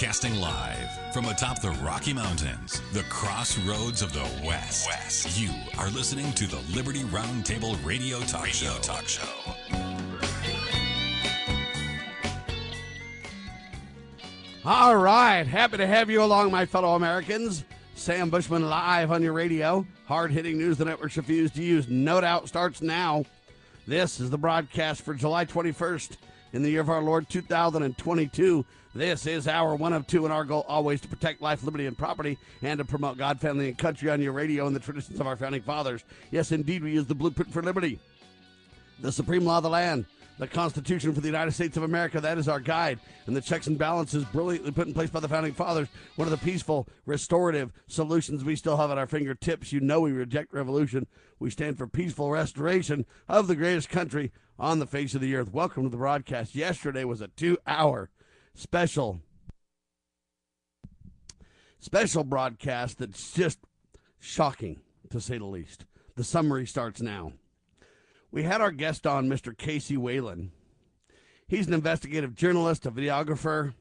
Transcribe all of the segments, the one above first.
Broadcasting live from atop the Rocky Mountains, the crossroads of the West. West. You are listening to the Liberty Roundtable Radio Talk radio Show. Talk Show. All right, happy to have you along, my fellow Americans. Sam Bushman live on your radio. Hard hitting news the networks refuse to use. No doubt starts now. This is the broadcast for July 21st in the year of our Lord 2022. This is our one of two, and our goal always to protect life, liberty, and property, and to promote God, family, and country on your radio and the traditions of our founding fathers. Yes, indeed, we use the blueprint for liberty, the supreme law of the land, the Constitution for the United States of America. That is our guide. And the checks and balances brilliantly put in place by the founding fathers. One of the peaceful, restorative solutions we still have at our fingertips. You know we reject revolution. We stand for peaceful restoration of the greatest country on the face of the earth. Welcome to the broadcast. Yesterday was a two hour special special broadcast that's just shocking to say the least. The summary starts now. We had our guest on, Mr. Casey Whalen. He's an investigative journalist, a videographer.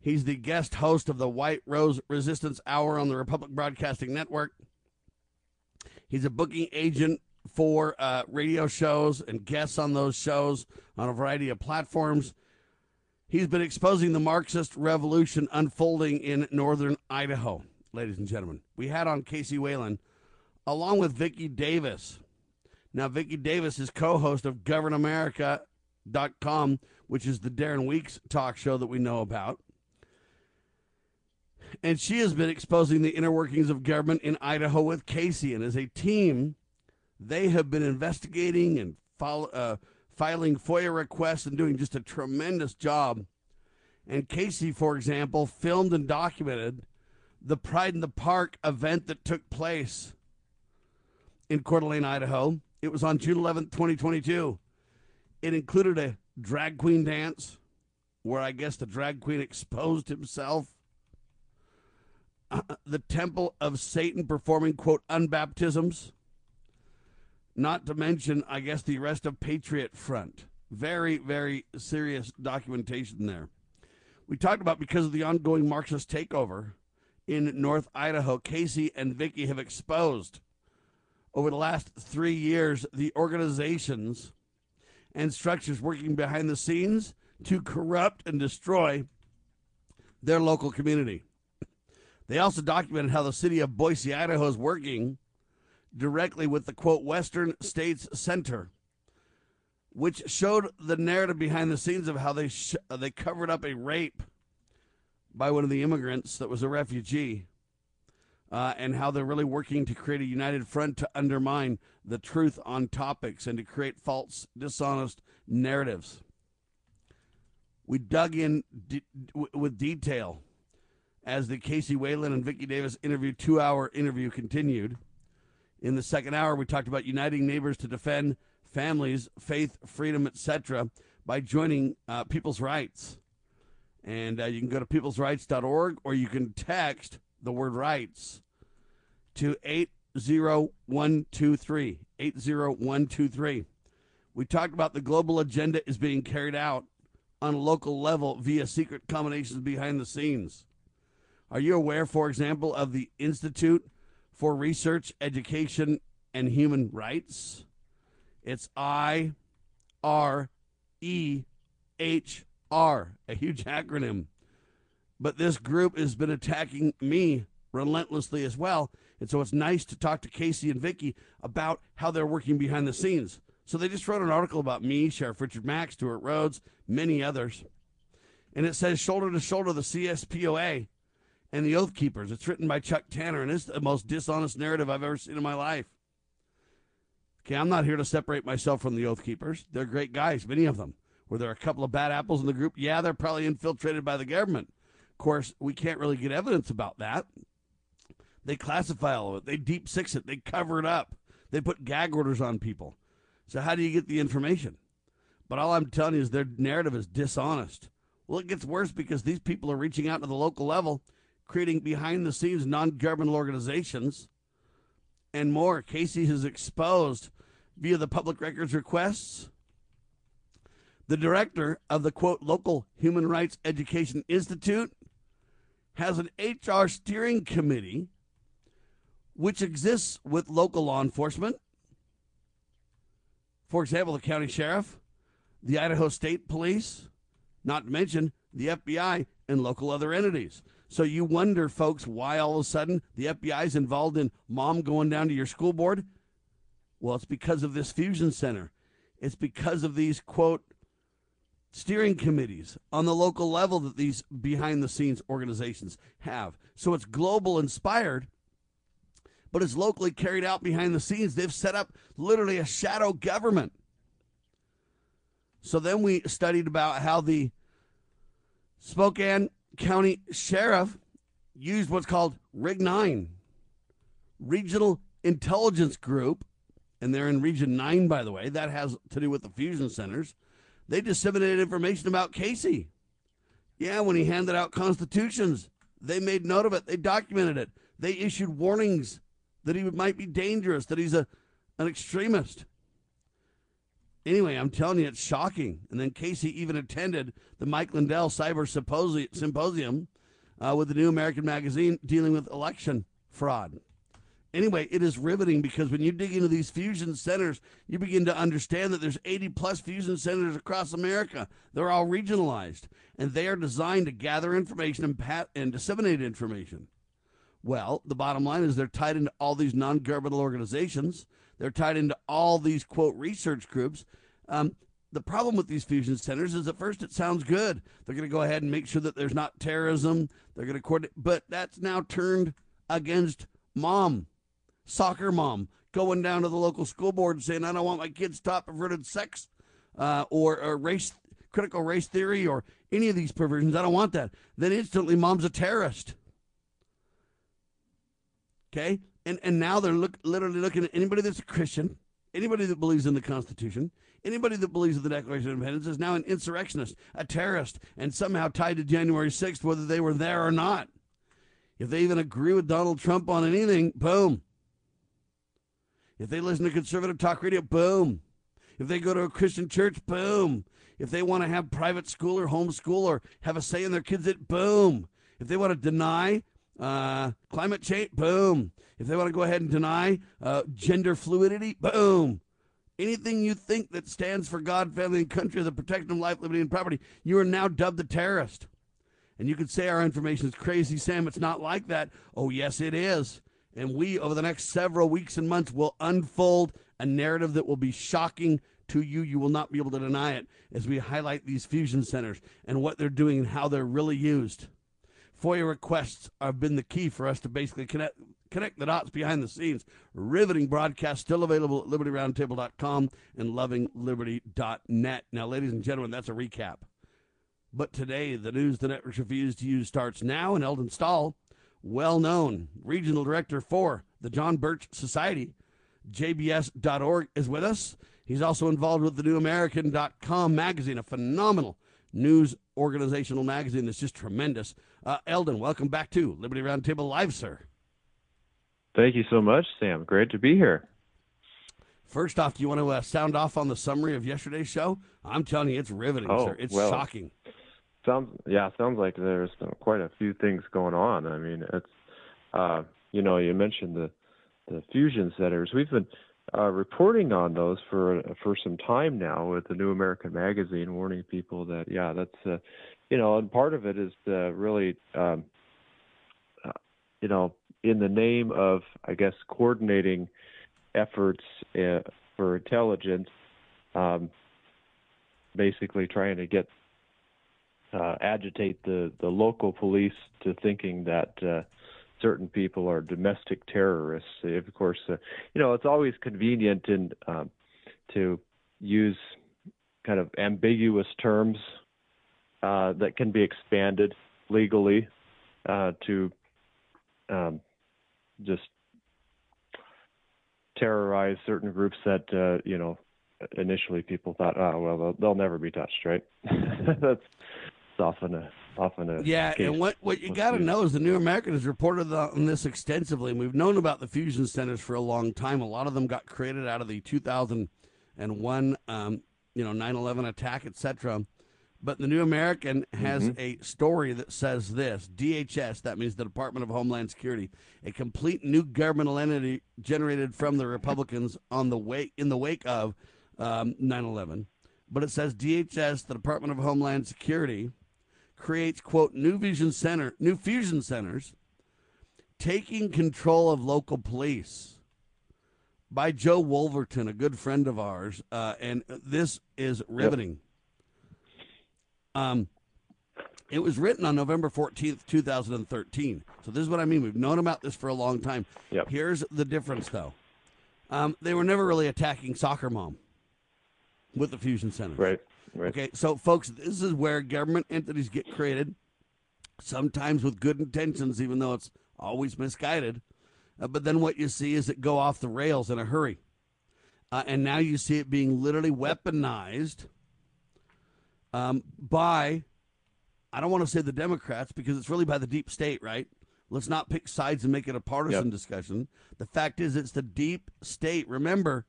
He's the guest host of the White Rose Resistance Hour on the Republic Broadcasting Network. He's a booking agent for uh, radio shows and guests on those shows on a variety of platforms. He's been exposing the Marxist revolution unfolding in northern Idaho, ladies and gentlemen. We had on Casey Whalen, along with Vicki Davis. Now, Vicki Davis is co host of GovernAmerica.com, which is the Darren Weeks talk show that we know about. And she has been exposing the inner workings of government in Idaho with Casey. And as a team, they have been investigating and follow, uh, filing FOIA requests and doing just a tremendous job. And Casey, for example, filmed and documented the Pride in the Park event that took place in Coeur d'Alene, Idaho. It was on June 11th, 2022. It included a drag queen dance where I guess the drag queen exposed himself. Uh, the Temple of Satan performing, quote, unbaptisms not to mention, I guess, the arrest of Patriot Front. Very, very serious documentation there. We talked about because of the ongoing Marxist takeover in North Idaho, Casey and Vicki have exposed over the last three years the organizations and structures working behind the scenes to corrupt and destroy their local community. They also documented how the city of Boise, Idaho is working directly with the quote Western States Center, which showed the narrative behind the scenes of how they sh- they covered up a rape by one of the immigrants that was a refugee, uh, and how they're really working to create a united front to undermine the truth on topics and to create false, dishonest narratives. We dug in with detail as the Casey Whalen and Vicki Davis interview, two-hour interview continued in the second hour, we talked about uniting neighbors to defend families, faith, freedom, etc., by joining uh, People's Rights. And uh, you can go to peoplesrights.org or you can text the word rights to 80123. 80123. We talked about the global agenda is being carried out on a local level via secret combinations behind the scenes. Are you aware, for example, of the Institute for Research, Education, and Human Rights. It's I R E H R, a huge acronym. But this group has been attacking me relentlessly as well. And so it's nice to talk to Casey and Vicky about how they're working behind the scenes. So they just wrote an article about me, Sheriff Richard Mack, Stewart Rhodes, many others. And it says shoulder to shoulder the CSPOA and the Oath Keepers. It's written by Chuck Tanner, and it's the most dishonest narrative I've ever seen in my life. Okay, I'm not here to separate myself from the Oath Keepers. They're great guys, many of them. Were there a couple of bad apples in the group? Yeah, they're probably infiltrated by the government. Of course, we can't really get evidence about that. They classify all of it. They deep six it. They cover it up. They put gag orders on people. So how do you get the information? But all I'm telling you is their narrative is dishonest. Well, it gets worse because these people are reaching out to the local level creating behind the scenes non governmental organizations and more. Casey has exposed via the public records requests The director of the quote local Human Rights Education Institute has an HR steering committee which exists with local law enforcement. For example, the county sheriff, the Idaho State Police, not to mention the FBI and local other entities. So you wonder, folks, why all of a sudden the FBI is involved in mom going down to your school board? Well, it's because of this fusion center. It's because of these, quote, steering committees on the local level that these behind the scenes organizations have. So it's global inspired, but it's locally carried out behind the scenes. They've set up literally a shadow government. So then we studied about how the Spokane County Sheriff used what's called Rig 9, Regional Intelligence Group, and they're in Region 9, by the way. That has to do with the fusion centers. They disseminated information about Casey. Yeah, when he handed out constitutions, they made note of it, they documented it, they issued warnings that he might be dangerous, that he's a, an extremist. Anyway, I'm telling you, it's shocking. And then Casey even attended the Mike Lindell Cyber Symposium uh, with the New American Magazine dealing with election fraud. Anyway, it is riveting because when you dig into these fusion centers, you begin to understand that there's 80 plus fusion centers across America. They're all regionalized, and they are designed to gather information and, pat- and disseminate information. Well, the bottom line is they're tied into all these non governmental organizations. They're tied into all these, quote, research groups. Um, the problem with these fusion centers is at first it sounds good. They're going to go ahead and make sure that there's not terrorism. They're going to coordinate, but that's now turned against mom, soccer mom, going down to the local school board saying, I don't want my kids taught perverted sex uh, or, or race, critical race theory or any of these perversions. I don't want that. Then instantly mom's a terrorist. Okay? And, and now they're look, literally looking at anybody that's a Christian, anybody that believes in the Constitution, anybody that believes in the Declaration of Independence is now an insurrectionist, a terrorist, and somehow tied to January 6th, whether they were there or not. If they even agree with Donald Trump on anything, boom. If they listen to conservative talk radio, boom. If they go to a Christian church, boom. If they want to have private school or homeschool or have a say in their kids, it boom. If they want to deny uh, climate change, boom. If they want to go ahead and deny uh, gender fluidity, boom. Anything you think that stands for God, family, and country, the protection of life, liberty, and property, you are now dubbed a terrorist. And you could say our information is crazy, Sam. It's not like that. Oh, yes, it is. And we, over the next several weeks and months, will unfold a narrative that will be shocking to you. You will not be able to deny it as we highlight these fusion centers and what they're doing and how they're really used. FOIA requests have been the key for us to basically connect connect the dots behind the scenes. Riveting broadcast still available at libertyroundtable.com and lovingliberty.net. Now, ladies and gentlemen, that's a recap. But today, the news the networks refuse to use starts now, and Eldon Stahl, well known regional director for the John Birch Society, JBS.org, is with us. He's also involved with the NewAmerican.com magazine, a phenomenal news organizational magazine that's just tremendous. Uh, Eldon, welcome back to Liberty Roundtable Live, sir. Thank you so much, Sam. Great to be here. First off, do you want to uh, sound off on the summary of yesterday's show? I'm telling you, it's riveting, oh, sir. It's well, shocking. Sounds yeah, sounds like there's quite a few things going on. I mean, it's uh, you know, you mentioned the the fusion centers. We've been uh, reporting on those for for some time now with the New American Magazine, warning people that yeah, that's uh, you know, and part of it is to really um, uh, you know, in the name of I guess coordinating efforts uh, for intelligence, um, basically trying to get uh, agitate the the local police to thinking that uh, certain people are domestic terrorists. Of course, uh, you know it's always convenient in um, to use kind of ambiguous terms uh, that can be expanded legally uh, to um, just terrorize certain groups that uh, you know initially people thought, oh well, they'll, they'll never be touched, right? that's often a often a yeah. And what what you got to know is the New American has reported on this extensively, and we've known about the fusion centers for a long time. A lot of them got created out of the 2001 um, you know 9/11 attack, etc. But the New American has Mhm. a story that says this: DHS, that means the Department of Homeland Security, a complete new governmental entity generated from the Republicans on the wake in the wake of um, 9/11. But it says DHS, the Department of Homeland Security, creates quote new vision center, new fusion centers, taking control of local police by Joe Wolverton, a good friend of ours, uh, and this is riveting. Um, it was written on November 14th, 2013. So this is what I mean. We've known about this for a long time. Yep. Here's the difference, though. Um, they were never really attacking soccer mom with the fusion center. Right. Right. Okay, so folks, this is where government entities get created, sometimes with good intentions, even though it's always misguided. Uh, but then what you see is it go off the rails in a hurry. Uh, and now you see it being literally weaponized um, by, I don't want to say the Democrats because it's really by the deep state, right? Let's not pick sides and make it a partisan Yep. discussion. The fact is, it's the deep state. Remember,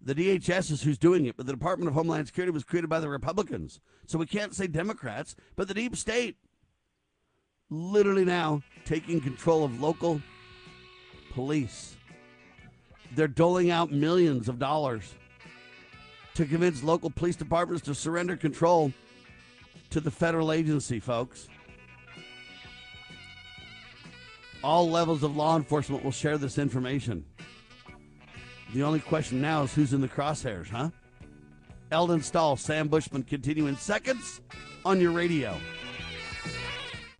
the DHS is who's doing it, but the Department of Homeland Security was created by the Republicans. So we can't say Democrats, but the deep state literally now taking control of local police. They're doling out millions of dollars to convince local police departments to surrender control to the federal agency, folks. All levels of law enforcement will share this information. The only question now is who's in the crosshairs, huh? Eldon Stahl, Sam Bushman, continue in seconds on your radio.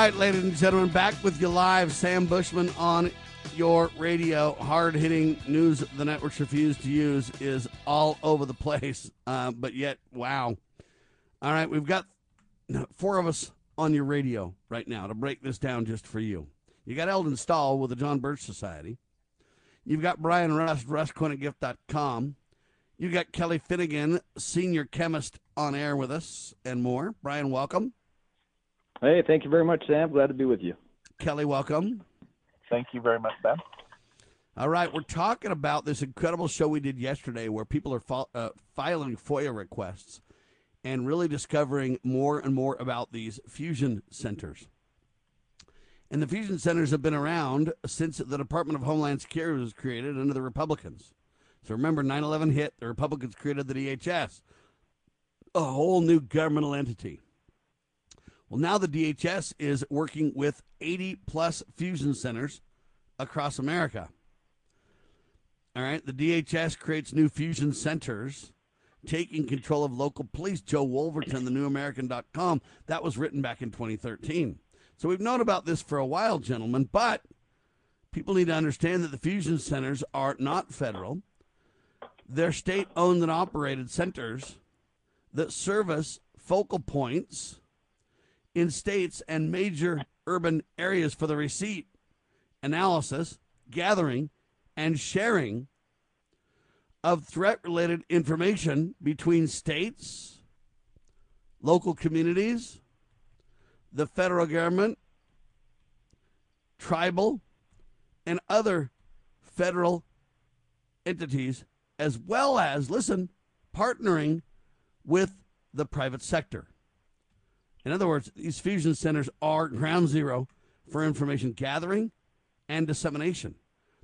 Right, ladies and gentlemen, back with you live. Sam Bushman on your radio. Hard hitting news the networks refuse to use is all over the place. Uh, but yet, wow. All right, we've got four of us on your radio right now to break this down just for you. You got Eldon Stahl with the John Birch Society. You've got Brian Rust, rustcoinandgift.com. You got Kelly Finnegan, senior chemist, on air with us and more. Brian, welcome. Hey, thank you very much, Sam. Glad to be with you. Kelly, welcome. Thank you very much, Ben. All right, we're talking about this incredible show we did yesterday where people are fil- uh, filing FOIA requests and really discovering more and more about these fusion centers. And the fusion centers have been around since the Department of Homeland Security was created under the Republicans. So remember, 9 11 hit, the Republicans created the DHS. a whole new governmental entity. Well, now the DHS is working with 80 plus fusion centers across America. All right, the DHS creates new fusion centers, taking control of local police. Joe Wolverton, the newamerican.com, that was written back in 2013. So we've known about this for a while, gentlemen, but people need to understand that the fusion centers are not federal. They're state owned and operated centers that service focal points in states and major urban areas for the receipt, analysis, gathering, and sharing of threat related information between states, local communities, the federal government, tribal, and other federal entities, as well as, listen, partnering with the private sector. In other words, these fusion centers are ground zero for information gathering and dissemination.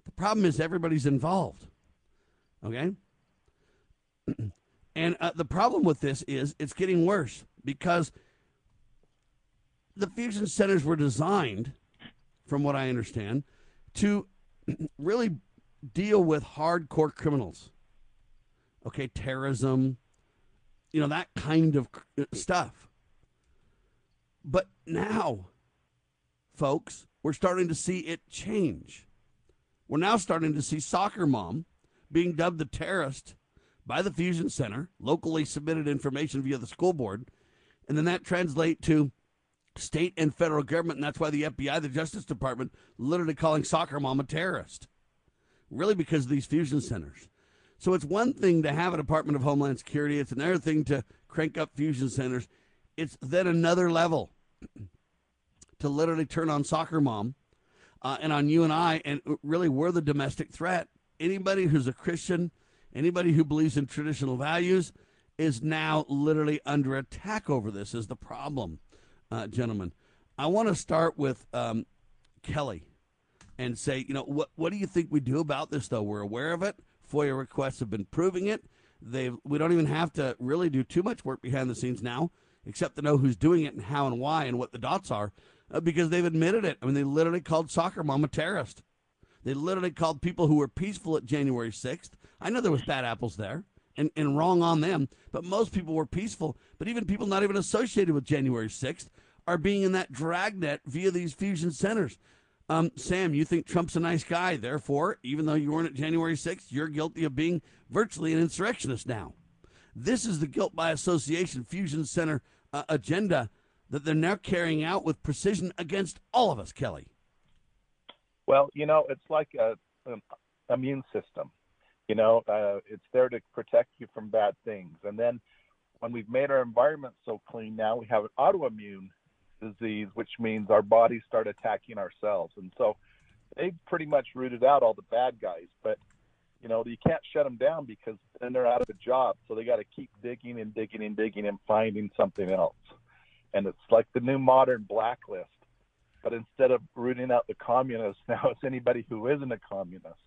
The problem is everybody's involved. Okay? and uh, the problem with this is it's getting worse because the fusion centers were designed, from what I understand, to really deal with hardcore criminals. Okay, terrorism, you know, that kind of stuff. But now, folks, we're starting to see it change. We're now starting to see soccer mom being dubbed the terrorist by the Fusion Center, locally submitted information via the school board, and then that translate to state and federal government, and that's why the FBI, the Justice Department, literally calling soccer mom a terrorist. Really, because of these fusion centers. So it's one thing to have a Department of Homeland Security. It's another thing to crank up fusion centers. It's then another level to literally turn on soccer mom uh, and on you and I, and really we're the domestic threat. Anybody who's a Christian, anybody who believes in traditional values, is now literally under attack over this. Is the problem, uh, gentlemen? I want to start with um, Kelly and say, you know, what what do you think we do about this? Though we're aware of it. FOIA requests have been proving it. They we don't even have to really do too much work behind the scenes now, except to know who's doing it and how and why and what the dots are, uh, because they've admitted it. I mean, they literally called soccer mom a terrorist. They literally called people who were peaceful at January 6th. I know there was bad apples there and, and wrong on them, but most people were peaceful. But even people not even associated with January 6th are being in that dragnet via these fusion centers. Um, Sam, you think Trump's a nice guy. Therefore, even though you weren't at January 6th, you're guilty of being virtually an insurrectionist now. This is the guilt by association fusion center uh, agenda that they're now carrying out with precision against all of us, Kelly. Well, you know, it's like a, an immune system. You know, uh, it's there to protect you from bad things. And then when we've made our environment so clean, now we have an autoimmune disease, which means our bodies start attacking ourselves. And so they've pretty much rooted out all the bad guys. But you know, you can't shut them down because then they're out of a job. So they got to keep digging and digging and digging and finding something else. And it's like the new modern blacklist. But instead of rooting out the communists, now it's anybody who isn't a communist.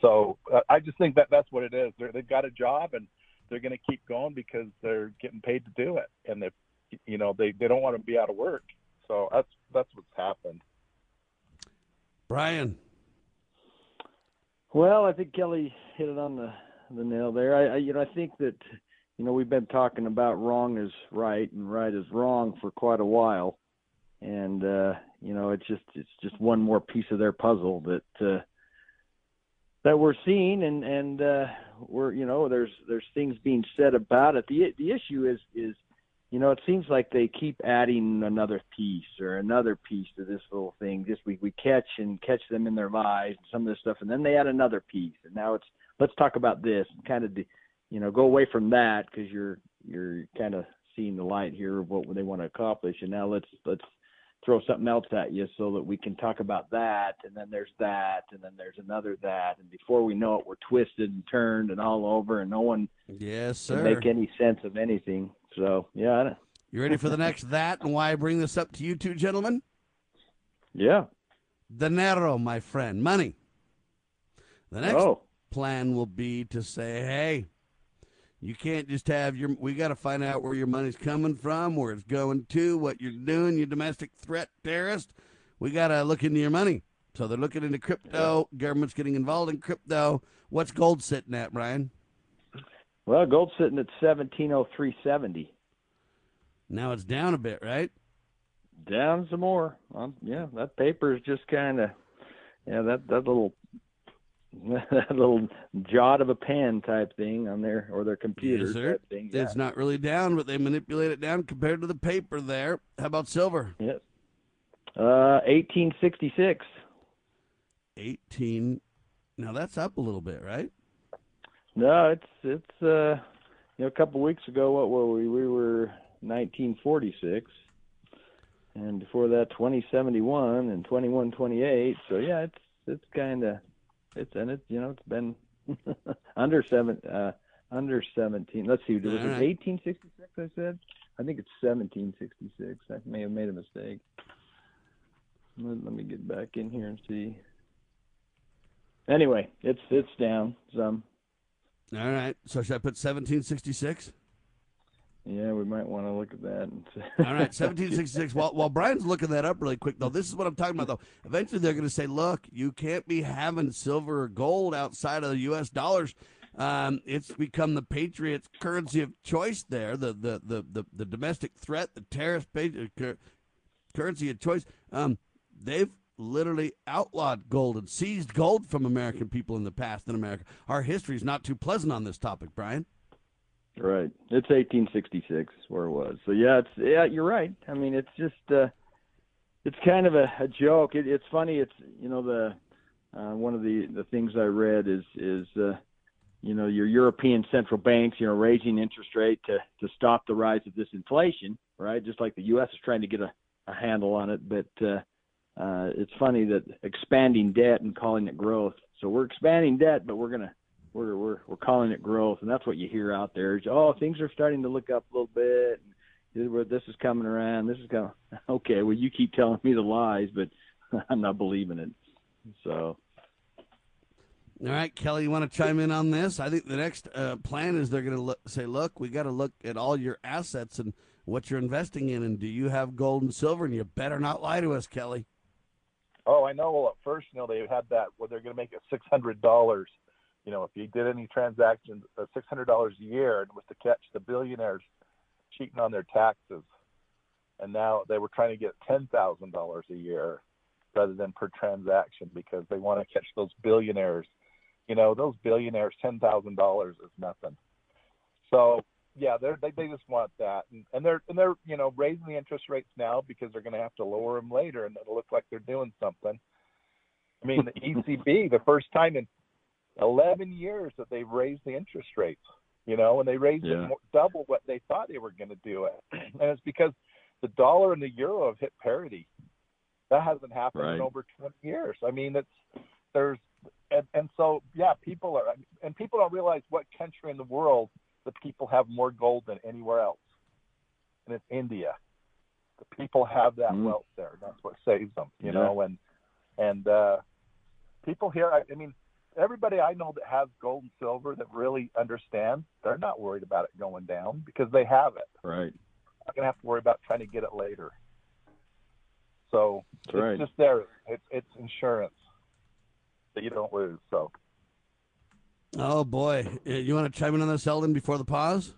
So uh, I just think that that's what it is. They're, they've got a job and they're going to keep going because they're getting paid to do it. And if you know they, they don't want to be out of work. So that's that's what's happened. Brian. Well, I think Kelly hit it on the the nail there. I, I you know I think that you know we've been talking about wrong is right and right is wrong for quite a while, and uh, you know it's just it's just one more piece of their puzzle that uh, that we're seeing, and and uh, we're you know there's there's things being said about it. The the issue is is you know, it seems like they keep adding another piece or another piece to this little thing. Just we we catch and catch them in their lies and some of this stuff, and then they add another piece, and now it's let's talk about this and kind of, you know, go away from that because you're you're kind of seeing the light here of what they want to accomplish, and now let's let's throw something else at you so that we can talk about that. And then there's that. And then there's another that. And before we know it we're twisted and turned and all over and no one yes sir can make any sense of anything so yeah you ready for the next that and why i bring this up to you two gentlemen yeah dinero my friend money the next oh. plan will be to say hey You can't just have your. We got to find out where your money's coming from, where it's going to, what you're doing, you domestic threat terrorist. We got to look into your money. So they're looking into crypto. Government's getting involved in crypto. What's gold sitting at, Brian? Well, gold's sitting at seventeen oh three seventy. Now it's down a bit, right? Down some more. Um, yeah, that paper is just kind of, yeah, that that little that little jot of a pen type thing on their or their computer Yes, thing. Yeah. It's not really down, but they manipulate it down compared to the paper there. How about silver? Yes. Uh, eighteen sixty six. 18. Now that's up a little bit, right? No, it's it's uh, you know, a couple weeks ago, what were we? We were nineteen forty six, and before that, twenty seventy one and twenty one twenty eight. So yeah, it's it's kind of it's and it's you know it's been under seven uh under seventeen. Let's see, was All it right. eighteen sixty six? I said. I think it's seventeen sixty six. I may have made a mistake. Let, let me get back in here and see. Anyway, it's it's down some. All right. So should I put 1766? Yeah, we might want to look at that. All right, 1766. While, while Brian's looking that up really quick, though, this is what I'm talking about, though. Eventually, they're going to say, look, you can't be having silver or gold outside of the U.S. dollars. Um, it's become the Patriots' currency of choice there, the, the, the, the, the domestic threat, the terrorist pa- uh, cur- currency of choice. Um, they've literally outlawed gold and seized gold from American people in the past in America. Our history is not too pleasant on this topic, Brian. Right. It's 1866 where it was. So yeah, it's yeah, you're right. I mean, it's just uh it's kind of a, a joke. It, it's funny. It's you know the uh, one of the the things I read is is uh, you know your European central banks you know raising interest rate to to stop the rise of this inflation, right? Just like the U.S. is trying to get a, a handle on it, but uh, uh, it's funny that expanding debt and calling it growth. So we're expanding debt, but we're gonna we're we're we're calling it growth, and that's what you hear out there. Oh, things are starting to look up a little bit. This is coming around. This is going. Okay, well, you keep telling me the lies, but I'm not believing it. So All right, Kelly, you want to chime in on this? I think the next uh, plan is they're going to look, say, look, we got to look at all your assets and what you're investing in, and do you have gold and silver? And you better not lie to us, Kelly. Oh, I know. Well, at first, you know, they had that where they're going to make it six hundred dollars. You know, if you did any transactions, uh, six hundred dollars a year, and was to catch the billionaires cheating on their taxes. And now they were trying to get ten thousand dollars a year rather than per transaction because they want to catch those billionaires. You know, those billionaires, ten thousand dollars is nothing. So yeah, they're, they they just want that, and, and they're and they're you know raising the interest rates now because they're going to have to lower them later, and it'll look like they're doing something. I mean, the ECB, the first time in 11 years that they've raised the interest rates, you know, and they raised Yeah. it more, double what they thought they were going to do it, and it's because the dollar and the euro have hit parity. That hasn't happened Right. in over 20 years. I mean, it's there's and, and so yeah, people are and people don't realize what country in the world the people have more gold than anywhere else, and it's India. The people have that Mm. wealth there. That's what saves them, you Yeah. know. And and uh, people here, I, I mean, everybody I know that has gold and silver that really understands, they're not worried about it going down because they have it. right, Not gonna have to worry about trying to get it later. So that's it's right. just there. It's it's insurance that you don't lose. So Oh, boy. Uh, You want to chime in on this, Eldon, before the pause?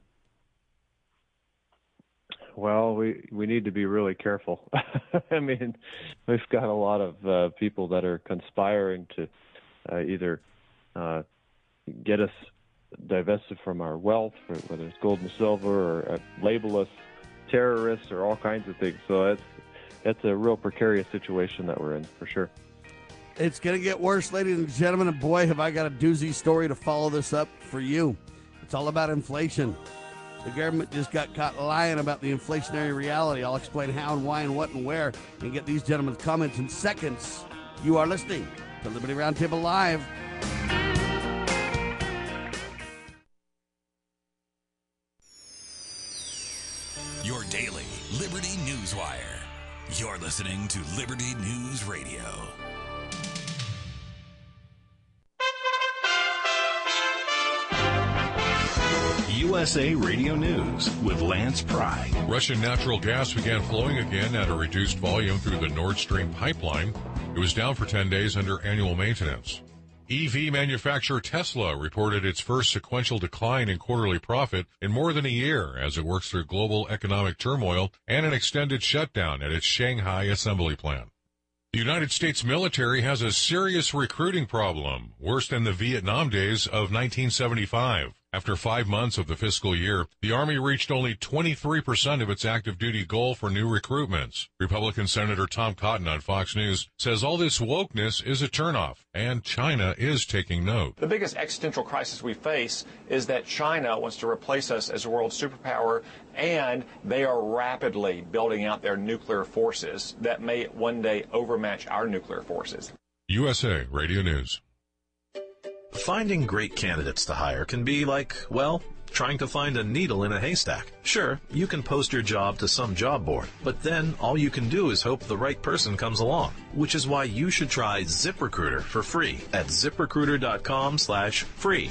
Well, we we need to be really careful. I mean, we've got a lot of uh, people that are conspiring to uh, either uh, get us divested from our wealth, whether it's gold and silver, or uh, label us terrorists, or all kinds of things. So it's it's a real precarious situation that we're in for sure. It's going to get worse, ladies and gentlemen. And boy, have I got a doozy story to follow this up for you. It's all about inflation. The government just got caught lying about the inflationary reality. I'll explain how and why and what and where and get these gentlemen's comments in seconds. You are listening to Liberty Roundtable Live. Your daily Liberty News Wire. You're listening to Liberty News Radio. USA Radio News with Lance Pry. Russian natural gas began flowing again at a reduced volume through the Nord Stream pipeline. It was down for 10 days under annual maintenance. EV manufacturer Tesla reported its first sequential decline in quarterly profit in more than a year as it works through global economic turmoil and an extended shutdown at its Shanghai assembly plant. The United States military has a serious recruiting problem, worse than the Vietnam days of 1975. After five months of the fiscal year, the Army reached only 23% of its active duty goal for new recruitments. Republican Senator Tom Cotton on Fox News says all this wokeness is a turnoff, and China is taking note. The biggest existential crisis we face is that China wants to replace us as a world superpower, and they are rapidly building out their nuclear forces that may one day overmatch our nuclear forces. USA Radio News. Finding great candidates to hire can be like, well, trying to find a needle in a haystack. Sure, you can post your job to some job board, but then all you can do is hope the right person comes along. Which is why you should try ZipRecruiter for free at ziprecruiter.com slash free.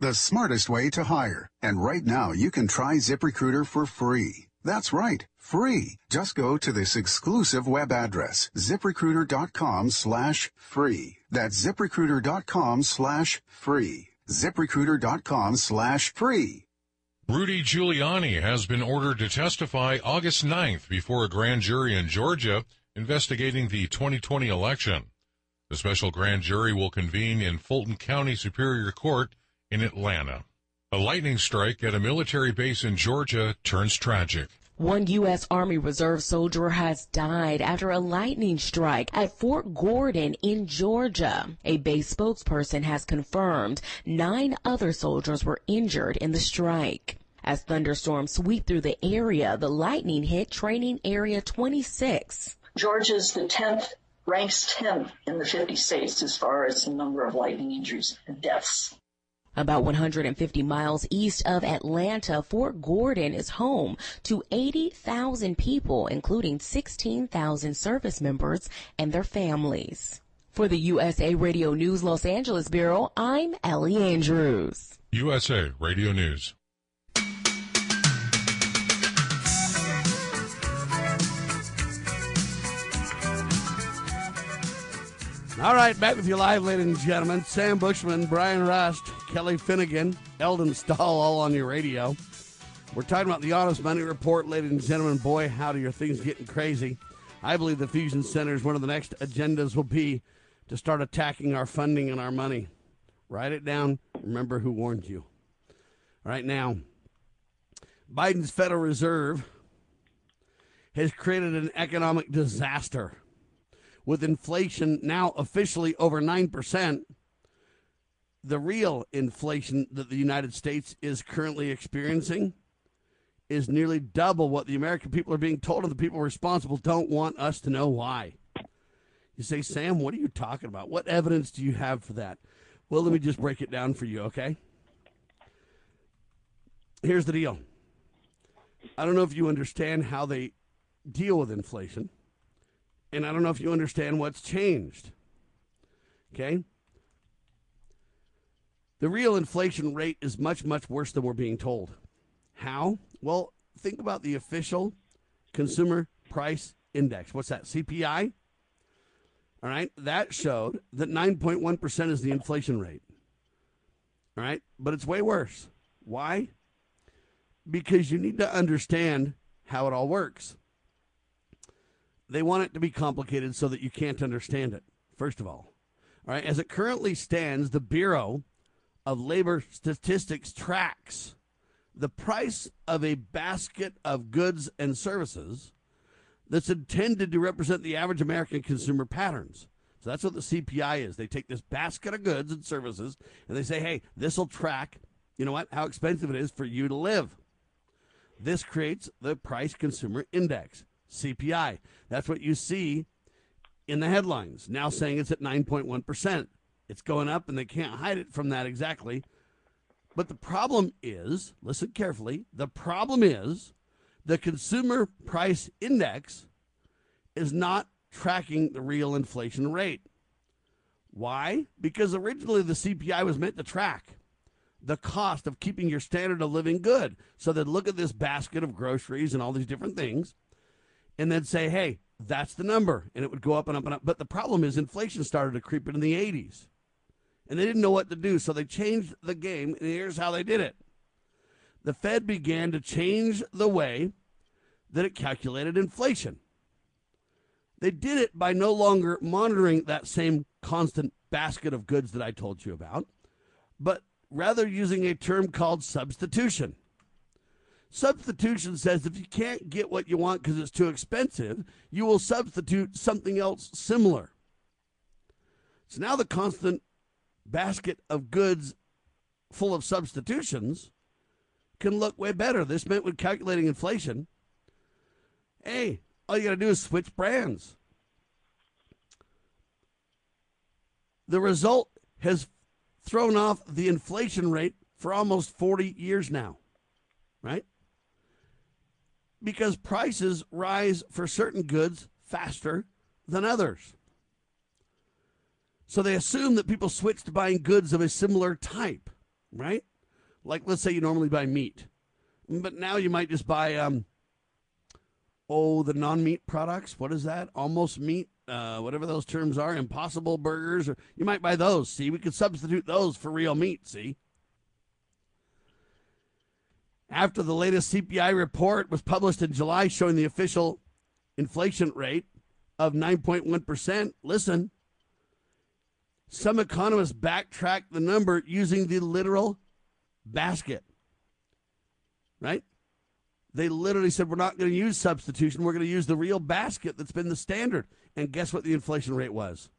the smartest way to hire. And right now you can try ZipRecruiter for free. That's right, free. Just go to this exclusive web address, ziprecruiter.com slash free. That's ziprecruiter.com slash free. ziprecruiter.com slash free. Rudy Giuliani has been ordered to testify August 9th before a grand jury in Georgia investigating the 2020 election. The special grand jury will convene in Fulton County Superior Court in Atlanta. A lightning strike at a military base in Georgia turns tragic. One U.S. Army Reserve soldier has died after a lightning strike at Fort Gordon in Georgia. A base spokesperson has confirmed nine other soldiers were injured in the strike. As thunderstorms sweep through the area, the lightning hit Training Area 26. Georgia's the 10th, ranks 10th in the 50 states as far as the number of lightning injuries and deaths. About 150 miles east of Atlanta, Fort Gordon is home to 80,000 people, including 16,000 service members and their families. For the USA Radio News Los Angeles Bureau, I'm Ellie Andrews. USA Radio News. All right, back with you live, ladies and gentlemen. Sam Bushman, Brian Rust, Kelly Finnegan, Eldon Stahl, all on your radio. We're talking about the Honest Money Report, ladies and gentlemen. Boy, howdy, are your things getting crazy. I believe the Fusion Centers, one of the next agendas will be to start attacking our funding and our money. Write it down. Remember who warned you. All right, now, Biden's Federal Reserve has created an economic disaster with inflation now officially over 9%, the real inflation that the United States is currently experiencing is nearly double what the American people are being told, and the people responsible don't want us to know why. You say, Sam, what are you talking about? What evidence do you have for that? Well, let me just break it down for you, okay? Here's the deal I don't know if you understand how they deal with inflation and I don't know if you understand what's changed. Okay? The real inflation rate is much, much worse than we're being told. How? Well, think about the official Consumer Price Index. What's that? CPI? All right. That showed that 9.1% is the inflation rate. All right. But it's way worse. Why? Because you need to understand how it all works. They want it to be complicated so that you can't understand it, first of all. All right, as it currently stands, the Bureau of Labor Statistics tracks the price of a basket of goods and services that's intended to represent the average American consumer patterns. So that's what the CPI is. They take this basket of goods and services and they say, hey, this will track, you know what, how expensive it is for you to live. This creates the price consumer index. CPI. That's what you see in the headlines, now saying it's at 9.1%. It's going up, and they can't hide it from that exactly. But the problem is listen carefully the problem is the consumer price index is not tracking the real inflation rate. Why? Because originally the CPI was meant to track the cost of keeping your standard of living good. So they'd look at this basket of groceries and all these different things and then say, hey, that's the number. And it would go up and up and up. But the problem is inflation started to creep in the 80s. And they didn't know what to do. So they changed the game. And here's how they did it the Fed began to change the way that it calculated inflation. They did it by no longer monitoring that same constant basket of goods that I told you about, but rather using a term called substitution. Substitution says if you can't get what you want because it's too expensive, you will substitute something else similar. So now the constant basket of goods full of substitutions can look way better. This meant with calculating inflation, hey, all you got to do is switch brands. The result has thrown off the inflation rate for almost 40 years now, right? Because prices rise for certain goods faster than others. So they assume that people switch to buying goods of a similar type, right? Like, let's say you normally buy meat, but now you might just buy, um, oh, the non meat products. What is that? Almost meat, uh, whatever those terms are, impossible burgers, or you might buy those. See, we could substitute those for real meat. See? After the latest CPI report was published in July showing the official inflation rate of 9.1%, listen, some economists backtrack the number using the literal basket. Right? They literally said, we're not going to use substitution. We're going to use the real basket that's been the standard. And guess what the inflation rate was?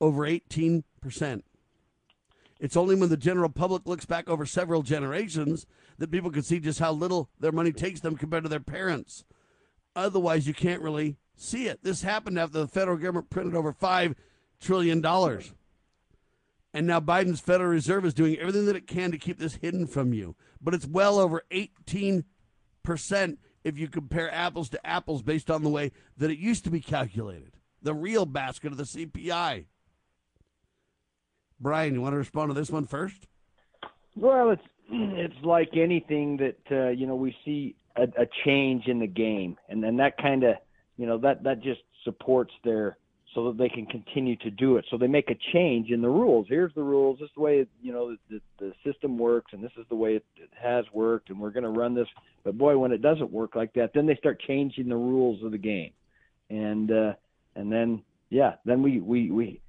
Over 18%. It's only when the general public looks back over several generations that people can see just how little their money takes them compared to their parents. Otherwise, you can't really see it. This happened after the federal government printed over $5 trillion. dollars. And now Biden's Federal Reserve is doing everything that it can to keep this hidden from you. But it's well over 18% if you compare apples to apples based on the way that it used to be calculated. The real basket of the CPI. Brian, you want to respond to this one first? Well, it's it's like anything that uh, you know we see a, a change in the game, and then that kind of you know that that just supports their so that they can continue to do it. So they make a change in the rules. Here's the rules. This is the way you know the, the system works, and this is the way it, it has worked, and we're going to run this. But boy, when it doesn't work like that, then they start changing the rules of the game, and uh, and then yeah, then we we we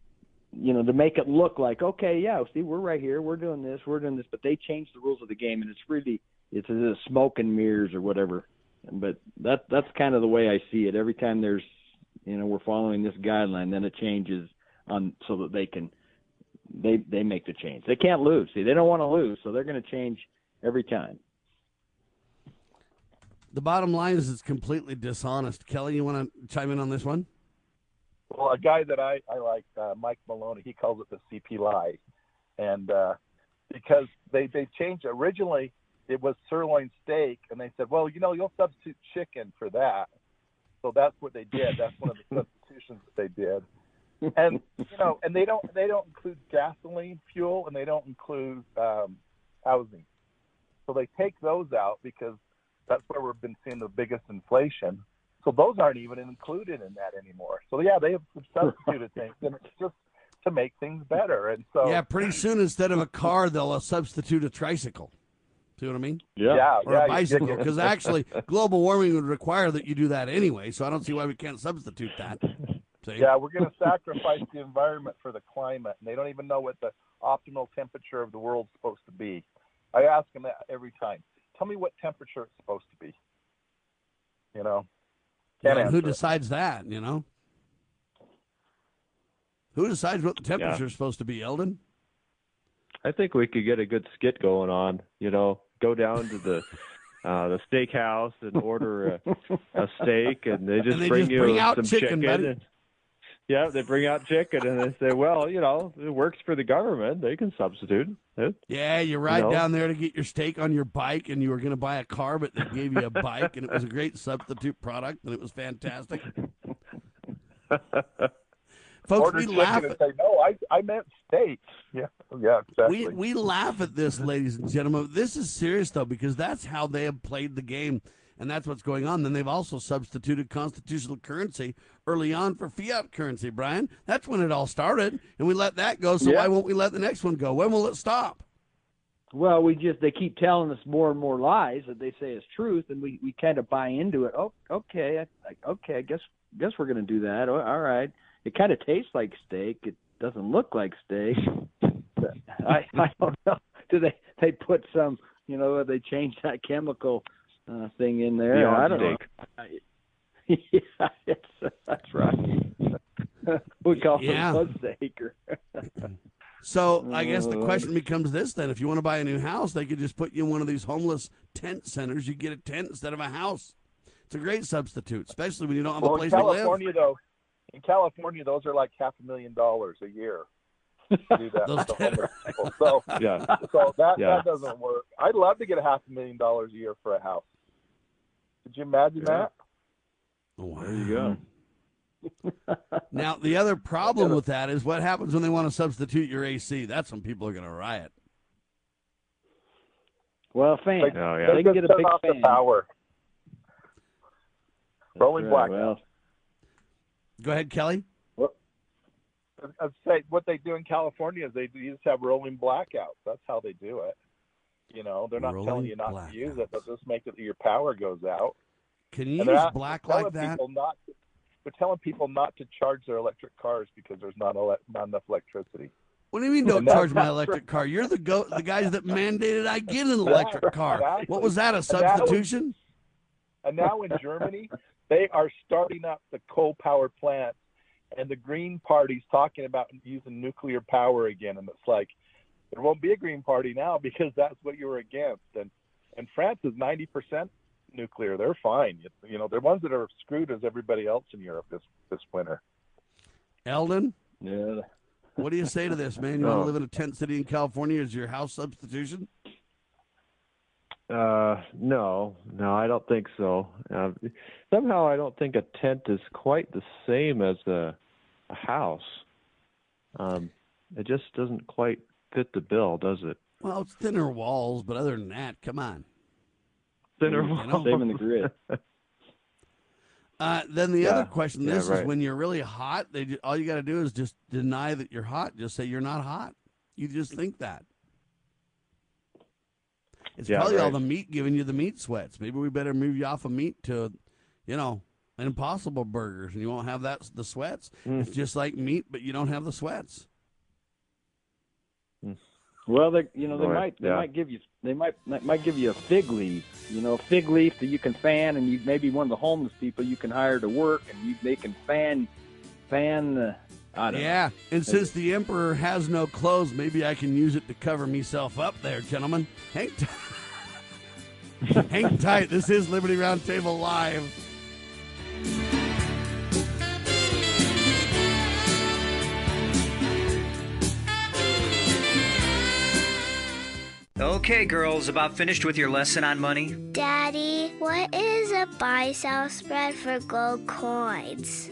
you know to make it look like okay, yeah, see, we're right here, we're doing this, we're doing this, but they change the rules of the game, and it's really it's a smoke and mirrors or whatever. But that that's kind of the way I see it. Every time there's you know we're following this guideline then it changes on so that they can they they make the change. They can't lose. See they don't want to lose so they're going to change every time. The bottom line is it's completely dishonest. Kelly you want to chime in on this one? Well a guy that i i like uh, mike maloney he calls it the cp lie. And uh because they they changed originally it was sirloin steak and they said well you know you'll substitute chicken for that so that's what they did. That's one of the substitutions that they did. And you know, and they don't they don't include gasoline fuel and they don't include um, housing. So they take those out because that's where we've been seeing the biggest inflation. So those aren't even included in that anymore. So yeah, they have substituted things, and it's just to make things better. And so yeah, pretty soon instead of a car, they'll uh, substitute a tricycle. See what I mean? Yeah. yeah or yeah, a bicycle, because actually global warming would require that you do that anyway. So I don't see why we can't substitute that. See? Yeah, we're going to sacrifice the environment for the climate, and they don't even know what the optimal temperature of the world's supposed to be. I ask them that every time. Tell me what temperature it's supposed to be. You know, yeah, who decides it. that? You know, who decides what the temperature is supposed to be, Eldon? I think we could get a good skit going on. You know, go down to the uh, the steakhouse and order a, a steak, and they just And they bring just you bring some chicken, buddy. and, yeah, they bring out chicken, and they say, "Well, you know, it works for the government. They can substitute it." Yeah, you ride know? down there to get your steak on your bike, and you were going to buy a car, but they gave you a bike, and it was a great substitute product, and it was fantastic. Folks, Order we chicken laugh. and At, say, no, I, I meant steak. Yeah, yeah, exactly. we we laugh at this, ladies and gentlemen. This is serious though, because that's how they have played the game, and that's what's going on. Then they've also substituted constitutional currency early on for fiat currency. Brian, that's when it all started, and we let that go. So Yeah. why won't we let the next one go? When will it stop? Well, we just they keep telling us more and more lies that they say is truth, and we we kind of buy into it. Oh, okay, I, I- okay, I guess guess we're going to do that. Oh, all right. It kind of tastes like steak. It doesn't look like steak. I I don't know. Do they they put some you know they change that chemical uh, thing in there? Beyond I don't steak. know. yeah, it's, that's right. we call Yeah. it bug steak. So I guess the Uh, question becomes this then: If you want to buy a new house, they could just put you in one of these homeless tent centers. You get a tent instead of a house. It's a great substitute, especially when you don't have well, a in place to live. California, though, in California, those are like half a million dollars a year. to do that Those to homeless people. So, Yeah. so that Yeah. that doesn't work. I'd love to get a half a million dollars a year for a house. Could you imagine Yeah. that? There you go. Now the other problem with that is what happens when they want to substitute your AC. That's when people are going to riot. well, fan. Like, Oh, yeah. They can get a big off the fan. power. Rolling Right, blackout. well, Go ahead, Kelly. I'd say what they do in California is they just have rolling blackouts. That's how they do it. You know, they're not Rolling telling you not to use it, but just make it that your power goes out. Can you And use black like that? Not, they're telling people not to charge their electric cars because there's not ele- not enough electricity. What do you mean don't charge my electric car? You're the go the guys that mandated I get an electric car. What was that? A And that was- substitution? And now in Germany, they are starting up the coal power plants, and the Green Party's talking about using nuclear power again. And it's like, there won't be a Green Party now because that's what you were against. And and France is 90% nuclear. They're fine. You know, they're ones that are screwed as everybody else in Europe this this winter. Eldon, yeah. what do you say to this, man? You want Oh. to live in a tent city in California as your house substitution? Uh, no, no, I don't think so. Uh, somehow, I don't think a tent is quite the same as a, a house. Um, it just doesn't quite fit the bill, does it? Well, it's thinner walls, but other than that, come on. Thinner You know? Saving the grid. Uh, then the Yeah. other question, Yeah, this is when you're really hot. They all you got to do is just deny that you're hot. Just say you're not hot. You just think that. It's Yeah, probably all the meat giving you the meat sweats. Maybe we better move you off of meat to, you know, Impossible Burgers, and you won't have that the sweats. Mm. It's just like meat, but you don't have the sweats. Well, they you know they Right, might they yeah. might give you they might they might give you a fig leaf, you know, a fig leaf that you can fan, and you maybe one of the homeless people you can hire to work, and you they can fan fan. I don't Yeah, know. and since the emperor has no clothes, maybe I can use it to cover myself up there, gentlemen. Hang, t- hang tight. This is Liberty Roundtable Live. Okay, girls, about finished with your lesson on money? Daddy, what is a buy sell spread for gold coins?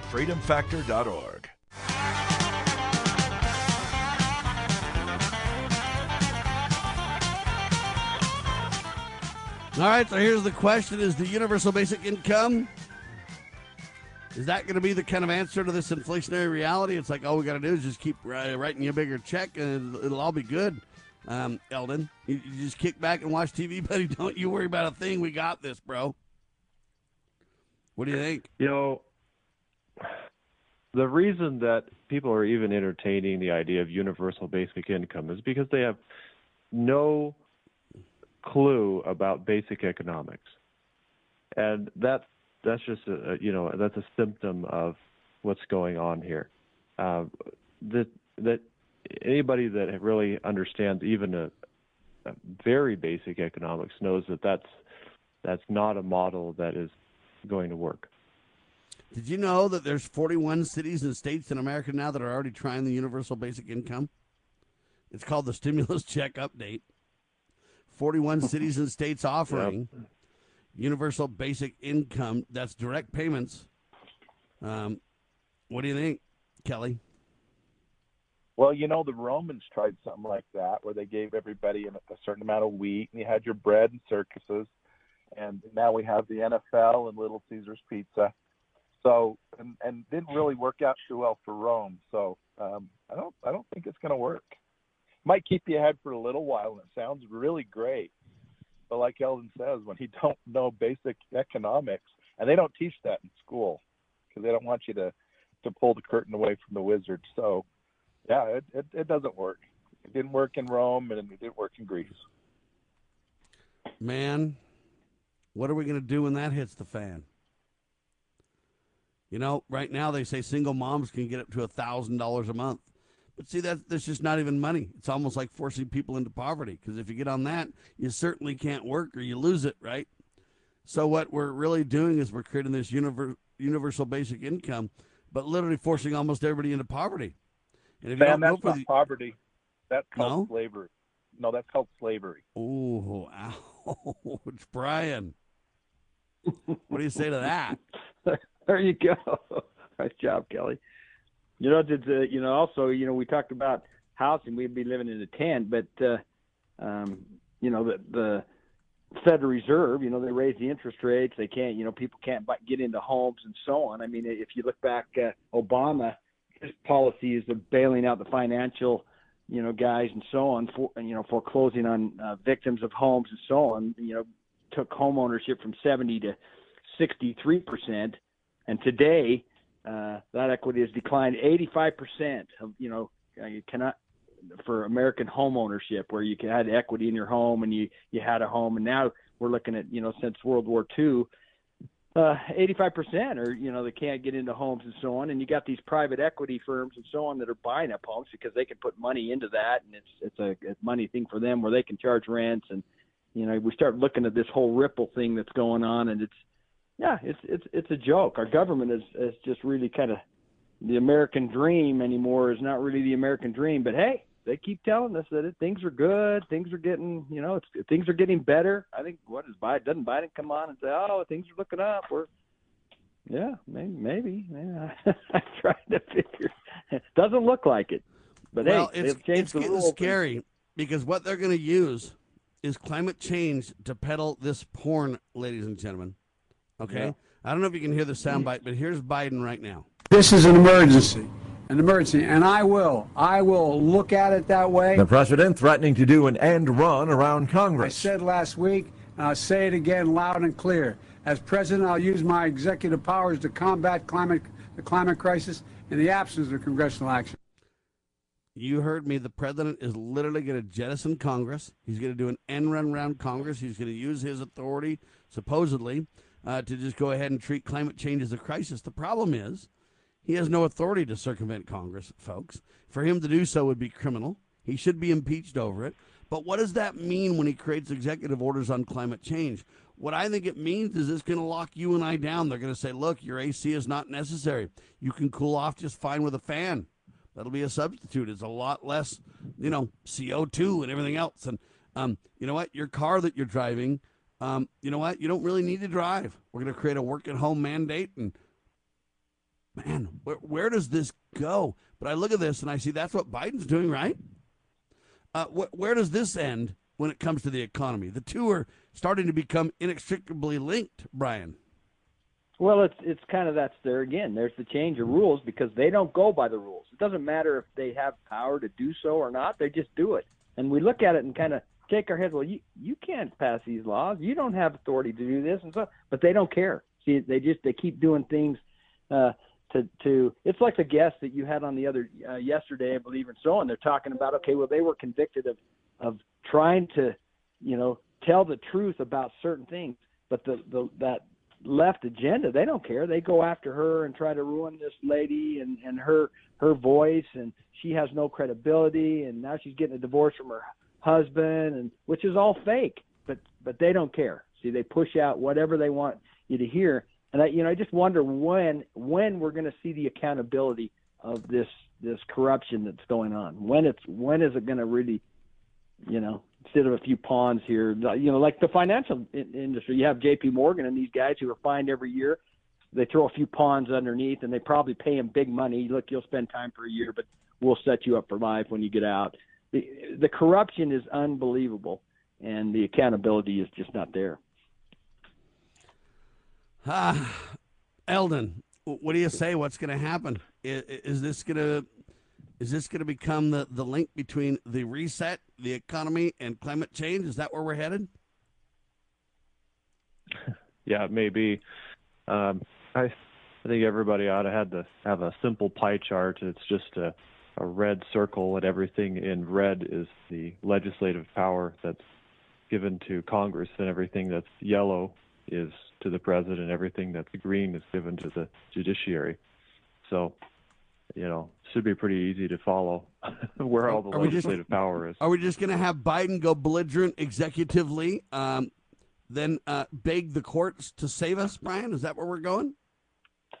freedomfactor.org. All right, so here's the question Is the universal basic income, is that going to be the kind of answer to this inflationary reality? It's like all we got to do is just keep uh, writing you a bigger check and it'll, it'll all be good. Um, Eldon, you, you just kick back and watch TV, buddy. Don't you worry about a thing. We got this, bro. What do you think? You know, the reason that people are even entertaining the idea of universal basic income is because they have no clue about basic economics, and that's that's just a you know that's a symptom of what's going on here. Uh, that that anybody that really understands even a, a very basic economics knows that that's that's not a model that is going to work. Did you know that there's 41 cities and states in America now that are already trying the universal basic income? It's called the stimulus check update. 41 cities and states offering yep. universal basic income. That's direct payments. Um, what do you think, Kelly? Well, you know, the Romans tried something like that where they gave everybody a certain amount of wheat and you had your bread and circuses. And now we have the NFL and Little Caesars Pizza. So, and, and didn't really work out too well for Rome. So, um, I don't, I don't think it's going to work. Might keep you ahead for a little while, and it sounds really great. But like Eldon says, when you don't know basic economics, and they don't teach that in school because they don't want you to to pull the curtain away from the wizard. So, yeah, it, it, it doesn't work. It didn't work in Rome, and it didn't work in Greece. Man, what are we going to do when that hits the fan? You know, right now they say single moms can get up to a thousand dollars a month. But see, that that's just not even money. It's almost like forcing people into poverty because if you get on that, you certainly can't work or you lose it, right? So what we're really doing is we're creating this univer- universal basic income, but literally forcing almost everybody into poverty. And if you Man, don't that's not the... poverty. That's called no? slavery. No, that's called slavery. Oh, ouch, Brian. what do you say to that? there you go. nice job, Kelly. You know, did uh, you know? Also, you know, we talked about housing. We'd be living in a tent, but uh, um, you know, the the Federal Reserve, you know, they raise the interest rates. They can't, you know, people can't buy, get into homes and so on. I mean, if you look back, uh, Obama, his policies of bailing out the financial, you know, guys and so on, for you know, foreclosing on uh, victims of homes and so on, you know, took home ownership from 70 to 63 percent, and today uh, that equity has declined 85 percent. Of you know, uh, you cannot for American home ownership where you had equity in your home and you you had a home, and now we're looking at you know since World War II. Uh, 85% or you know they can't get into homes and so on and you got these private equity firms and so on that are buying up homes because they can put money into that and it's it's a, a money thing for them where they can charge rents and you know we start looking at this whole ripple thing that's going on and it's yeah it's it's it's a joke. Our government is is just really kind of the american dream anymore is not really the american dream. But hey they keep telling us that it, things are good things are getting you know it's things are getting better. I think what is biden doesn't biden come on and say oh things are looking up. We're yeah maybe maybe. Yeah i'm trying to figure it doesn't look like it. But well, hey it's, it's getting rules. Scary because what they're going to use is climate change to peddle this porn, ladies and gentlemen. Okay? Yeah. I don't know if you can hear the soundbite, but here's Biden right now. This is an emergency. an emergency, and I will. I will look at it that way. The president threatening to do an end run around Congress. I said last week, and I'll say it again loud and clear. As president, I'll use my executive powers to combat climate, the climate crisis in the absence of congressional action. You heard me. The president is literally going to jettison Congress. He's going to do an end run around Congress. He's going to use his authority, supposedly, uh, to just go ahead and treat climate change as a crisis. The problem is, he has no authority to circumvent Congress, folks. For him to do so would be criminal. He should be impeached over it. But what does that mean when he creates executive orders on climate change? What I think it means is it's going to lock you and I down. They're going to say, look, your AC is not necessary. You can cool off just fine with a fan. That'll be a substitute. It's a lot less, you know, CO2 and everything else. And um, you know what? Your car that you're driving, um, you know what? You don't really need to drive. We're going to create a work at home mandate. And man, where, where does this go? But I look at this and I see that's what Biden's doing, right? Uh, wh- where does this end when it comes to the economy? The two are starting to become inextricably linked, Brian. Well, it's it's kind of that's there again. There's the change of rules because they don't go by the rules. It doesn't matter if they have power to do so or not. They just do it. And we look at it and kind of shake our heads. Well, you you can't pass these laws. You don't have authority to do this and so. But they don't care. See, they just they keep doing things. Uh, to to it's like the guest that you had on the other uh, yesterday, I believe, and so on. They're talking about okay, well, they were convicted of of trying to, you know, tell the truth about certain things, but the the that left agenda they don't care they go after her and try to ruin this lady and and her her voice and she has no credibility and now she's getting a divorce from her husband and which is all fake but but they don't care see they push out whatever they want you to hear and i you know i just wonder when when we're going to see the accountability of this this corruption that's going on when it's when is it going to really you know instead of a few pawns here. You know, like the financial industry, you have J.P. Morgan and these guys who are fined every year. They throw a few pawns underneath, and they probably pay them big money. Look, you'll spend time for a year, but we'll set you up for life when you get out. The, the corruption is unbelievable, and the accountability is just not there. Ah, Eldon, what do you say? What's going to happen? Is, is this going to is this going to become the, the link between the reset, the economy, and climate change? Is that where we're headed? Yeah, maybe. Um, I, I think everybody ought to have to have a simple pie chart. It's just a, a red circle, and everything in red is the legislative power that's given to Congress, and everything that's yellow is to the president. Everything that's green is given to the judiciary. So you know, should be pretty easy to follow where all the are legislative just, power is. Are we just going to have Biden go belligerent executively, um, then uh, beg the courts to save us, Brian? Is that where we're going?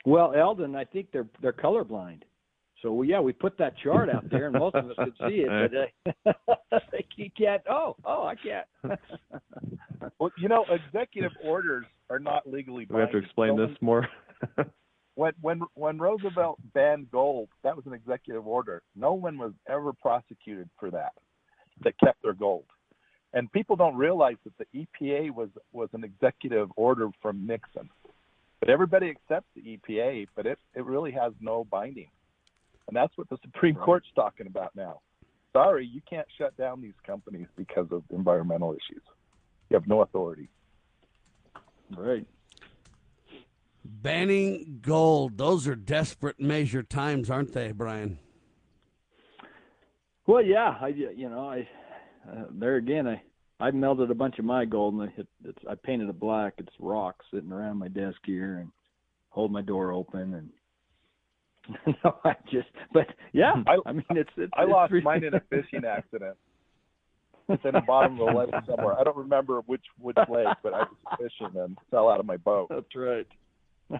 Well, Eldon, I think they're they're colorblind. So well, yeah, we put that chart out there, and most of us could see it, but uh, they can't. Oh, oh, I can't. well, you know, executive orders are not legally. Do we have to explain this more? when when when Roosevelt banned gold, that was an executive order. No one was ever prosecuted for that. That kept their gold, and people don't realize that the EPA was was an executive order from Nixon. But everybody accepts the EPA, but it it really has no binding, and that's what the Supreme Court's talking about now. Sorry, you can't shut down these companies because of environmental issues. You have no authority. Right. Banning gold. Those are desperate measure times, aren't they, Brian? Well, yeah. I you know I uh, there again I I melted a bunch of my gold and I hit it's I painted it black. It's rock sitting around my desk here and hold my door open and no, I just but yeah. I, I mean it's, it's I it's lost really... mine in a fishing accident. It's in the bottom of the lake somewhere. I don't remember which which lake, but I was fishing and fell out of my boat. That's right.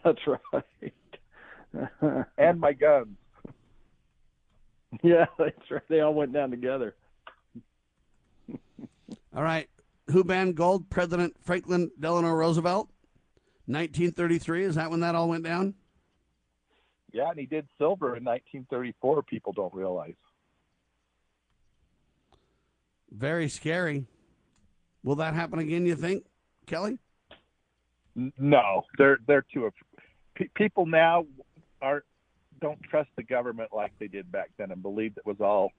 That's right. and my guns. Yeah, that's right. They all went down together. all right. Who banned gold? President Franklin Delano Roosevelt, 1933. Is that when that all went down? Yeah, and he did silver in 1934. People don't realize. Very scary. Will that happen again? You think, Kelly? No, they're they're too. People now are don't trust the government like they did back then and believe it was all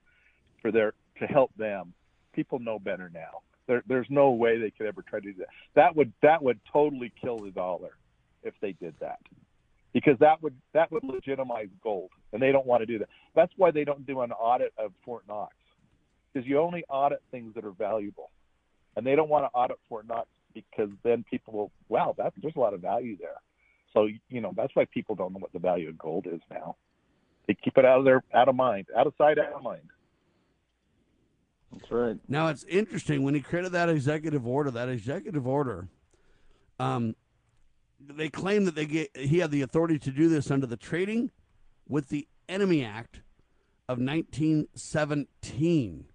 for their to help them. People know better now. There, there's no way they could ever try to do that. That would that would totally kill the dollar if they did that, because that would that would legitimize gold, and they don't want to do that. That's why they don't do an audit of Fort Knox, because you only audit things that are valuable, and they don't want to audit Fort Knox because then people will wow that there's a lot of value there. So you know that's why people don't know what the value of gold is now. They keep it out of their out of mind, out of sight, out of mind. That's right. Now it's interesting when he created that executive order. That executive order, um, they claim that they get he had the authority to do this under the Trading with the Enemy Act of 1917.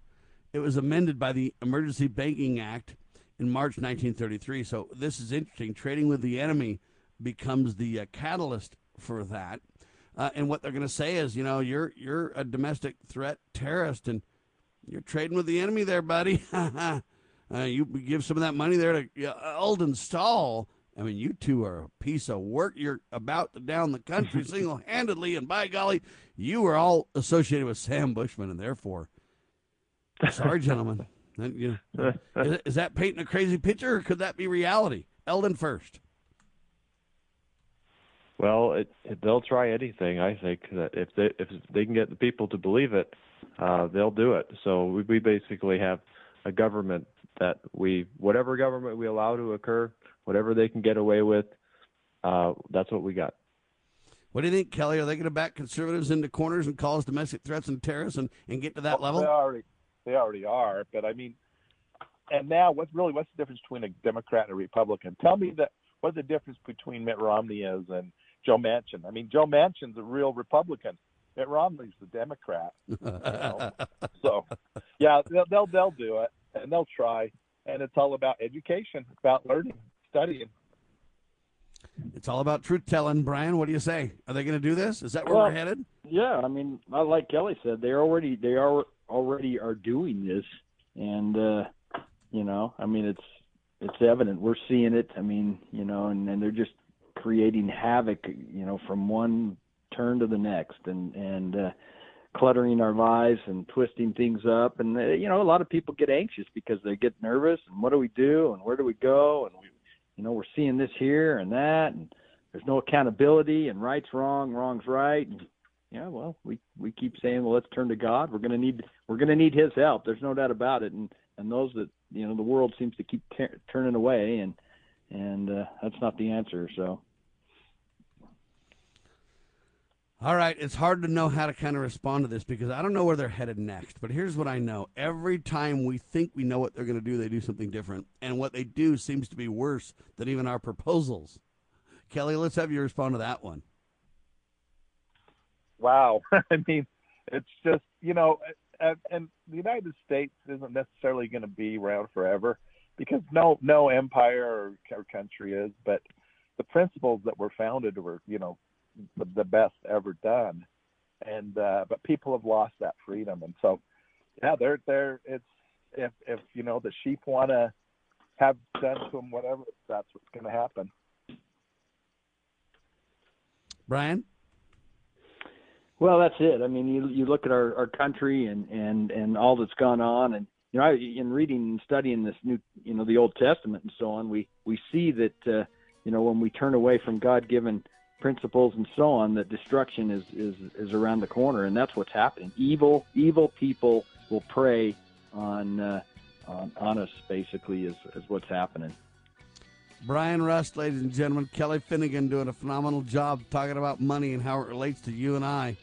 It was amended by the Emergency Banking Act in March 1933. So this is interesting. Trading with the enemy becomes the uh, catalyst for that. Uh, and what they're going to say is, you know, you're you're a domestic threat terrorist, and you're trading with the enemy there, buddy. uh, you give some of that money there to Eldon Stahl. I mean, you two are a piece of work. You're about to down the country single handedly, and by golly, you are all associated with Sam Bushman, and therefore, sorry, gentlemen. You know, is, is, that painting a crazy picture, or could that be reality? Eldon first. Well, it, it, they'll try anything. I think that if they if they can get the people to believe it, uh, they'll do it. So we, we basically have a government that we whatever government we allow to occur, whatever they can get away with, uh, that's what we got. What do you think, Kelly? Are they going to back conservatives into corners and cause domestic threats and terrorists and, and get to that well, level? They already they already are. But I mean, and now what's really what's the difference between a Democrat and a Republican? Tell me that what's the difference between Mitt Romney is and Joe Manchin. I mean, Joe Manchin's a real Republican. Mitt Romney's the Democrat. You know? so, yeah, they'll, they'll they'll do it and they'll try. And it's all about education, about learning, studying. It's all about truth telling, Brian. What do you say? Are they going to do this? Is that where well, we're headed? Yeah, I mean, like Kelly said, they already they are already are doing this, and uh, you know, I mean, it's it's evident we're seeing it. I mean, you know, and, and they're just creating havoc, you know, from one turn to the next, and and uh, cluttering our lives and twisting things up. And uh, you know, a lot of people get anxious because they get nervous. And what do we do? And where do we go? And we, you know, we're seeing this here and that, and there's no accountability. And right's wrong, wrong's right. And, yeah, well, we we keep saying, well, let's turn to God. We're going to need we're going to need His help. There's no doubt about it. And and those that you know the world seems to keep t- turning away, and and uh, that's not the answer. So All right, it's hard to know how to kind of respond to this because I don't know where they're headed next. But here's what I know: every time we think we know what they're going to do, they do something different, and what they do seems to be worse than even our proposals. Kelly, let's have you respond to that one. Wow, I mean, it's just you know, and the United States isn't necessarily going to be around forever because no no empire or, country is, but the principles that were founded were you know the, the best ever done. And uh, but people have lost that freedom, and so yeah, they're they're it's if if you know the sheep want to have done to them whatever, that's what's going to happen. Brian. Well, that's it. I mean, you you look at our, our country and, and, and all that's gone on, and you know, I, in reading and studying this new, you know, the Old Testament and so on, we we see that uh, you know when we turn away from God given principles and so on that destruction is, is, is around the corner and that's what's happening. Evil evil people will prey on uh, on, on us basically is, is what's happening. Brian rust ladies and gentlemen. Kelly finnegan doing a phenomenal job talking about money and how it relates to you and i.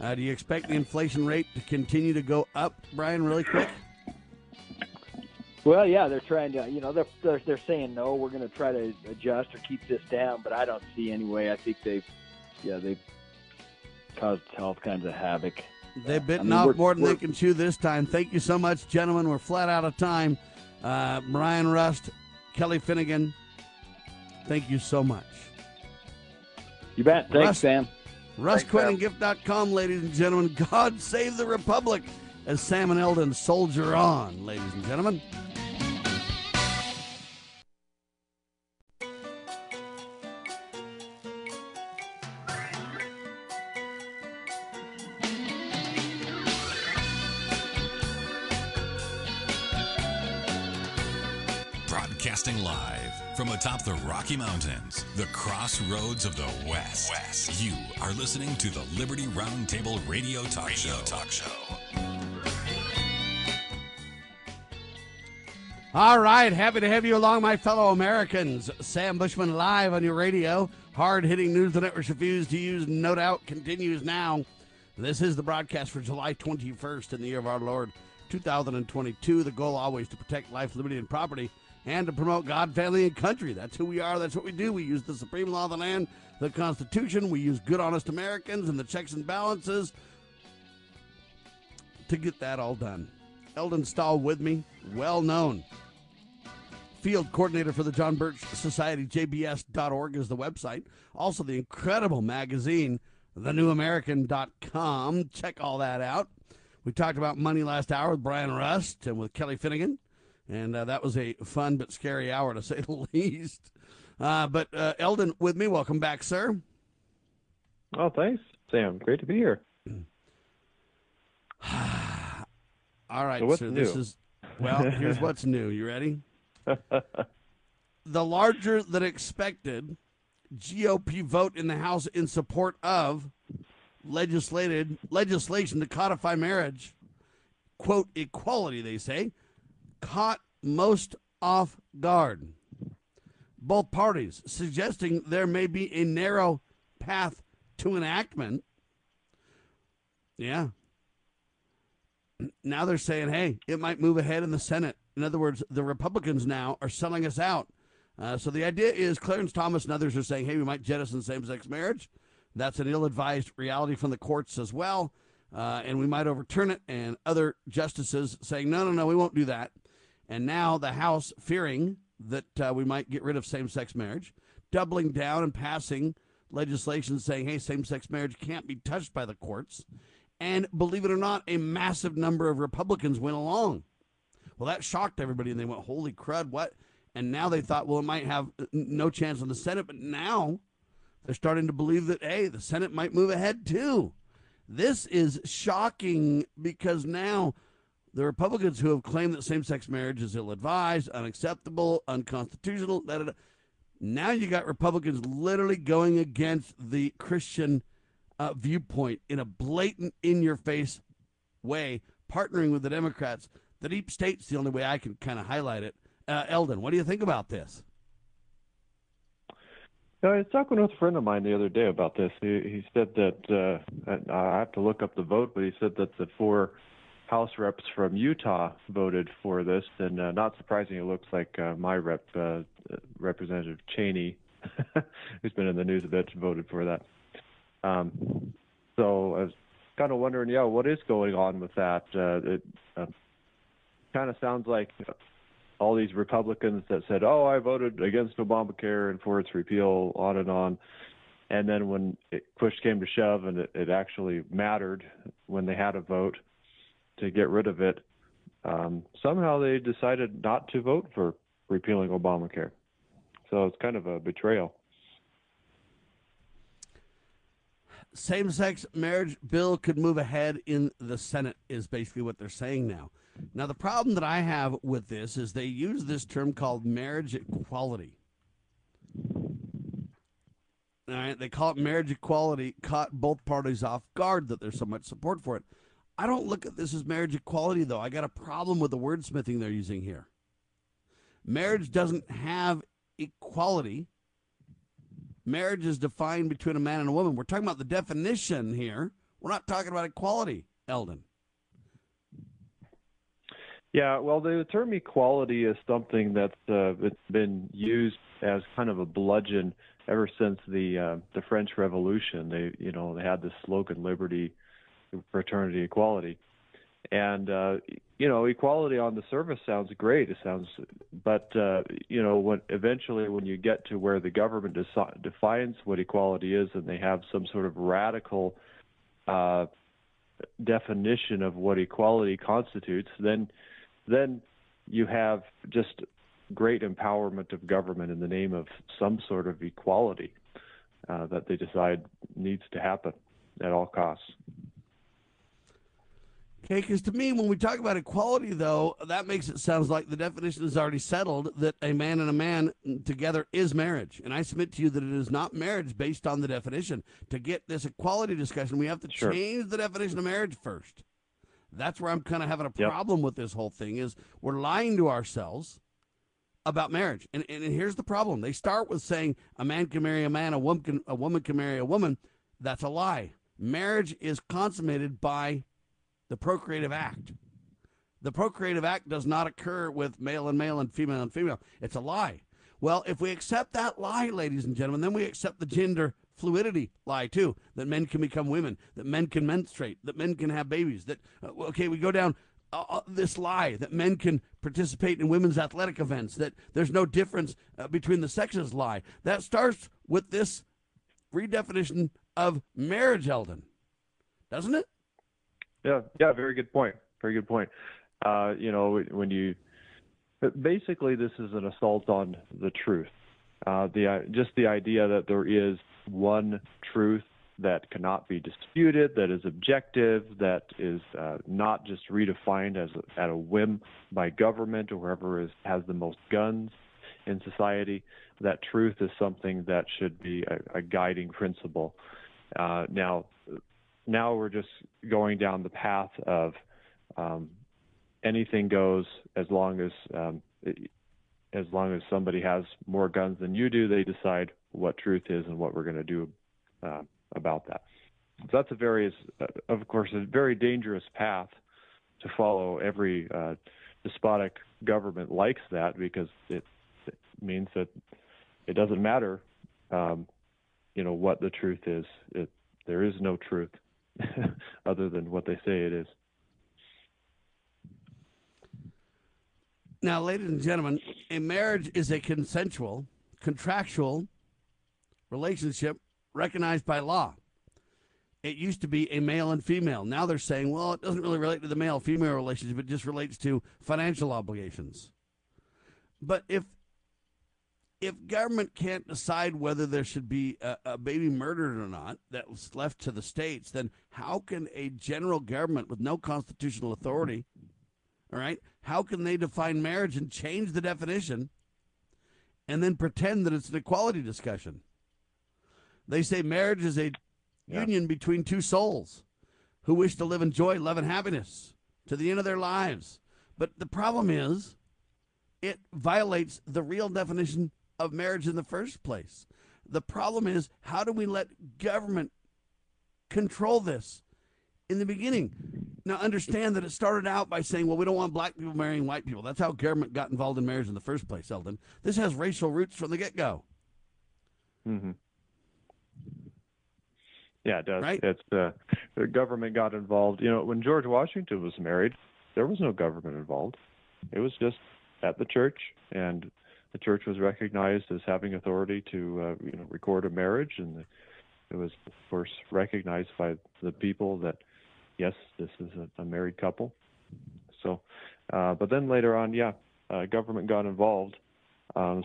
Uh, do you expect the inflation rate to continue to go up brian really quick well, yeah, they're trying to, you know, they're they're, they're saying no. We're going to try to adjust or keep this down, but I don't see any way. I think they've, yeah, they've caused all kinds of havoc. They've bitten I mean, off more than they can chew this time. Thank you so much, gentlemen. We're flat out of time. Uh, Brian Rust, Kelly Finnegan, thank you so much. You bet. Thanks, Rust, Sam. RustQuinnandGift.com, ladies and gentlemen. God save the Republic as Sam and Eldon soldier on, ladies and gentlemen. Broadcasting live from atop the Rocky Mountains, the crossroads of the West. West. You are listening to the Liberty Roundtable Radio Talk radio Show. Talk show. All right, happy to have you along, my fellow Americans. Sam Bushman live on your radio. Hard hitting news the networks refuse to use, no doubt, continues now. This is the broadcast for July 21st in the year of our Lord 2022. The goal always to protect life, liberty, and property and to promote God, family, and country. That's who we are. That's what we do. We use the supreme law of the land, the Constitution. We use good, honest Americans and the checks and balances to get that all done. Eldon Stahl with me, well known. Field coordinator for the John Birch Society, JBS.org is the website. Also, the incredible magazine, thenewamerican.com. Check all that out. We talked about money last hour with Brian Rust and with Kelly Finnegan. And uh, that was a fun but scary hour, to say the least. Uh, but uh, Eldon, with me, welcome back, sir. Oh, thanks, Sam. Great to be here. All right, so sir. new? This is well. Here's what's new. You ready? the larger than expected GOP vote in the House in support of legislated legislation to codify marriage, quote equality. They say caught most off guard. Both parties suggesting there may be a narrow path to enactment. Yeah. Now they're saying, hey, it might move ahead in the Senate. In other words, the Republicans now are selling us out. Uh, so the idea is Clarence Thomas and others are saying, hey, we might jettison same sex marriage. That's an ill advised reality from the courts as well. Uh, and we might overturn it. And other justices saying, no, no, no, we won't do that. And now the House, fearing that uh, we might get rid of same sex marriage, doubling down and passing legislation saying, hey, same sex marriage can't be touched by the courts. And believe it or not, a massive number of Republicans went along. Well, that shocked everybody, and they went, holy crud, what? And now they thought, well, it might have no chance in the Senate, but now they're starting to believe that, hey, the Senate might move ahead too. This is shocking because now the Republicans who have claimed that same sex marriage is ill advised, unacceptable, unconstitutional, da, da, da, now you got Republicans literally going against the Christian uh, viewpoint in a blatant, in your face way, partnering with the Democrats. The deep state's the only way I can kind of highlight it. Uh, Eldon, what do you think about this? I was talking with a friend of mine the other day about this. He, he said that uh, I have to look up the vote, but he said that the four House reps from Utah voted for this, and uh, not surprising, it looks like uh, my rep, uh, Representative Cheney, who's been in the news a bit, voted for that. Um, so I was kind of wondering, yeah, what is going on with that? Uh, it uh, kind of sounds like all these Republicans that said, "Oh, I voted against Obamacare and for its repeal," on and on. And then when it, push came to shove, and it, it actually mattered when they had a vote to get rid of it, um, somehow they decided not to vote for repealing Obamacare. So it's kind of a betrayal. Same sex marriage bill could move ahead in the Senate, is basically what they're saying now. Now, the problem that I have with this is they use this term called marriage equality. All right, they call it marriage equality, caught both parties off guard that there's so much support for it. I don't look at this as marriage equality, though. I got a problem with the wordsmithing they're using here. Marriage doesn't have equality. Marriage is defined between a man and a woman. We're talking about the definition here. We're not talking about equality, Eldon. Yeah, well, the term equality is something that's uh, it's been used as kind of a bludgeon ever since the uh, the French Revolution. They, you know, they had the slogan "Liberty, Fraternity, Equality," and uh, you know, equality on the surface sounds great. It sounds, but uh, you know, when eventually when you get to where the government deci- defines what equality is, and they have some sort of radical uh, definition of what equality constitutes, then then you have just great empowerment of government in the name of some sort of equality uh, that they decide needs to happen at all costs. Okay, because to me, when we talk about equality, though, that makes it sounds like the definition is already settled that a man and a man together is marriage. And I submit to you that it is not marriage based on the definition. To get this equality discussion, we have to Sure. change the definition of marriage first. That's where I'm kind of having a Yep. problem with this whole thing is we're lying to ourselves about marriage. And, and here's the problem. They start with saying a man can marry a man, a woman can, a woman can marry a woman. That's a lie. Marriage is consummated by the procreative act. The procreative act does not occur with male and male and female and female. It's a lie. Well, if we accept that lie, ladies and gentlemen, then we accept the gender fluidity lie too that men can become women, that men can menstruate, that men can have babies, that, uh, okay, we go down uh, uh, this lie that men can participate in women's athletic events, that there's no difference uh, between the sexes lie. That starts with this redefinition of marriage, Eldon, doesn't it? Yeah, yeah, very good point. Very good point. Uh, you know, when you basically this is an assault on the truth. Uh, the just the idea that there is one truth that cannot be disputed, that is objective, that is uh, not just redefined as at a whim by government or whoever is, has the most guns in society. That truth is something that should be a, a guiding principle. Uh, now, now we're just going down the path of um, anything goes as long as um, as long as somebody has more guns than you do, they decide what truth is and what we're going to do uh, about that. So that's a very, uh, of course, a very dangerous path to follow. Every uh, despotic government likes that because it, it means that it doesn't matter, um, you know, what the truth is. It, there is no truth other than what they say it is. Now, ladies and gentlemen, a marriage is a consensual, contractual relationship recognized by law. It used to be a male and female. Now they're saying, well, it doesn't really relate to the male female relationship, it just relates to financial obligations. But if if government can't decide whether there should be a, a baby murdered or not, that's left to the states, then how can a general government with no constitutional authority all right? How can they define marriage and change the definition and then pretend that it's an equality discussion? They say marriage is a union between two souls who wish to live in joy, love, and happiness to the end of their lives. But the problem is, it violates the real definition of marriage in the first place. The problem is, how do we let government control this in the beginning? Now, understand that it started out by saying, well, we don't want black people marrying white people. That's how government got involved in marriage in the first place, Eldon. This has racial roots from the get go. Mm-hmm. Yeah, it does. Right? It's uh, the government got involved. You know, when George Washington was married, there was no government involved. It was just at the church, and the church was recognized as having authority to, uh, you know, record a marriage, and it was, of course, recognized by the people that, yes, this is a, a married couple. So, uh, but then later on, yeah, uh, government got involved, um,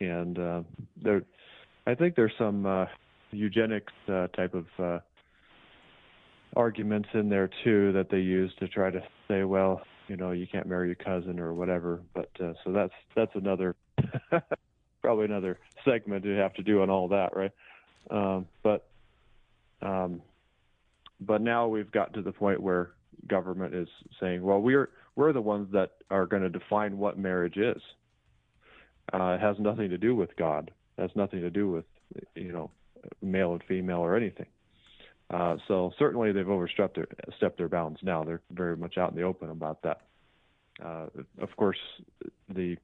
and uh, there, I think there's some uh, eugenics uh, type of uh, arguments in there too that they use to try to say, well, you know, you can't marry your cousin or whatever. But uh, so that's that's another probably another segment to have to do on all that, right? Um, but um, but now we've got to the point where government is saying, well, we're we're the ones that are going to define what marriage is. Uh, it has nothing to do with God. It has nothing to do with you know male and female or anything. Uh, so certainly they've overstepped their stepped their bounds. Now they're very much out in the open about that. Uh, of course, the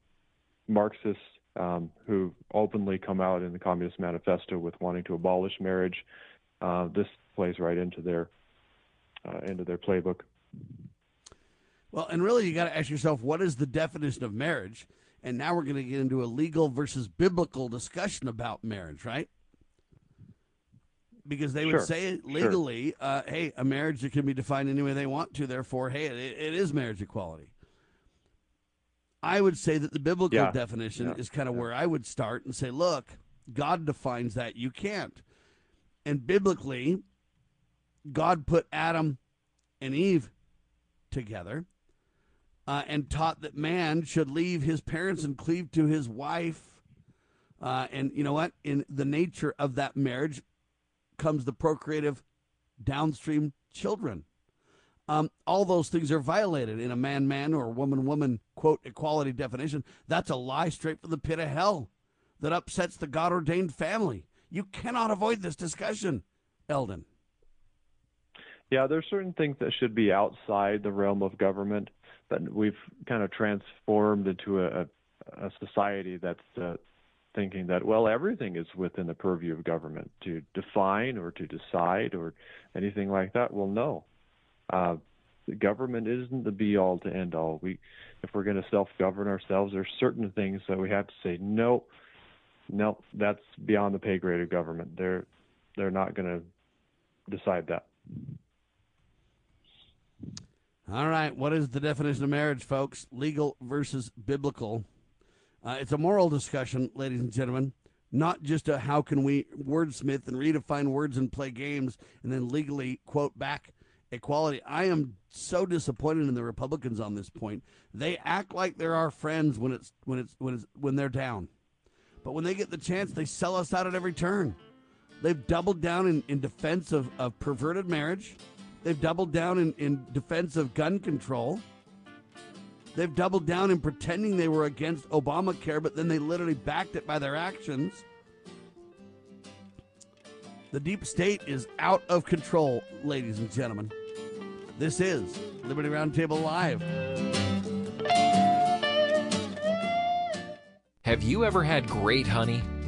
Marxists um, who openly come out in the Communist Manifesto with wanting to abolish marriage, uh, this plays right into their uh, into their playbook. Well, and really, you got to ask yourself, what is the definition of marriage? And now we're going to get into a legal versus biblical discussion about marriage, right? Because they would Sure, say sure. legally, uh, hey, a marriage that can be defined any way they want to. Therefore, hey, it, it is marriage equality. I would say that the biblical Yeah, definition yeah, is kind of where I would start and say, look, God defines that. You can't. And biblically, God put Adam and Eve together uh, and taught that man should leave his parents and cleave to his wife. Uh, and you know what? In the nature of that marriage comes the procreative downstream children. Um, all those things are violated in a man man or woman woman, quote, equality definition. That's a lie straight from the pit of hell that upsets the God ordained family. You cannot avoid this discussion, Eldon. Yeah, there's certain things that should be outside the realm of government, but we've kind of transformed into a, a society that's uh, thinking that well everything is within the purview of government to define or to decide or anything like that. Well, no, uh, the government isn't the be all to end all. We, if we're going to self govern ourselves, there's certain things that we have to say no, no, that's beyond the pay grade of government. They're they're not going to decide that. All right, what is the definition of marriage, folks? Legal versus biblical. Uh, it's a moral discussion, ladies and gentlemen, not just a how can we wordsmith and redefine words and play games and then legally quote back equality. I am so disappointed in the Republicans on this point. They act like they're our friends when it's when it's when it's when they're down, but when they get the chance, they sell us out at every turn. They've doubled down in, in defense of, of perverted marriage. They've doubled down in, in defense of gun control. They've doubled down in pretending they were against Obamacare, but then they literally backed it by their actions. The deep state is out of control, ladies and gentlemen. This is Liberty Roundtable Live. Have you ever had great honey?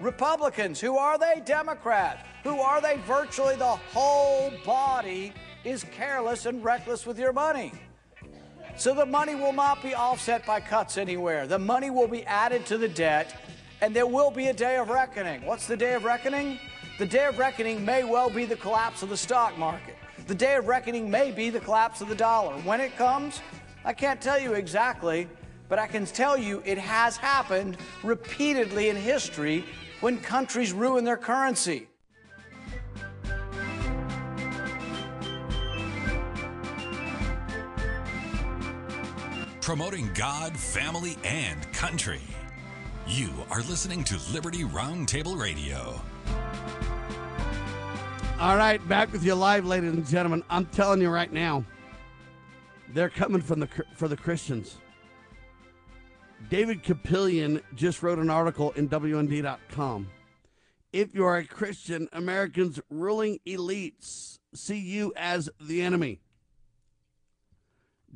Republicans. Who are they? Democrats. Who are they? Virtually the whole body is careless and reckless with your money. So the money will not be offset by cuts anywhere. The money will be added to the debt, and there will be a day of reckoning. What's the day of reckoning? The day of reckoning may well be the collapse of the stock market. The day of reckoning may be the collapse of the dollar. When it comes, I can't tell you exactly, but I can tell you it has happened repeatedly in history when countries ruin their currency. Promoting God, family, and country. You are listening to Liberty Roundtable Radio. All right, back with you live, ladies and gentlemen. I'm telling you right now, they're coming from the for the Christians. David Kupelian just wrote an article in WND.com. If you are a Christian, Americans' ruling elites see you as the enemy.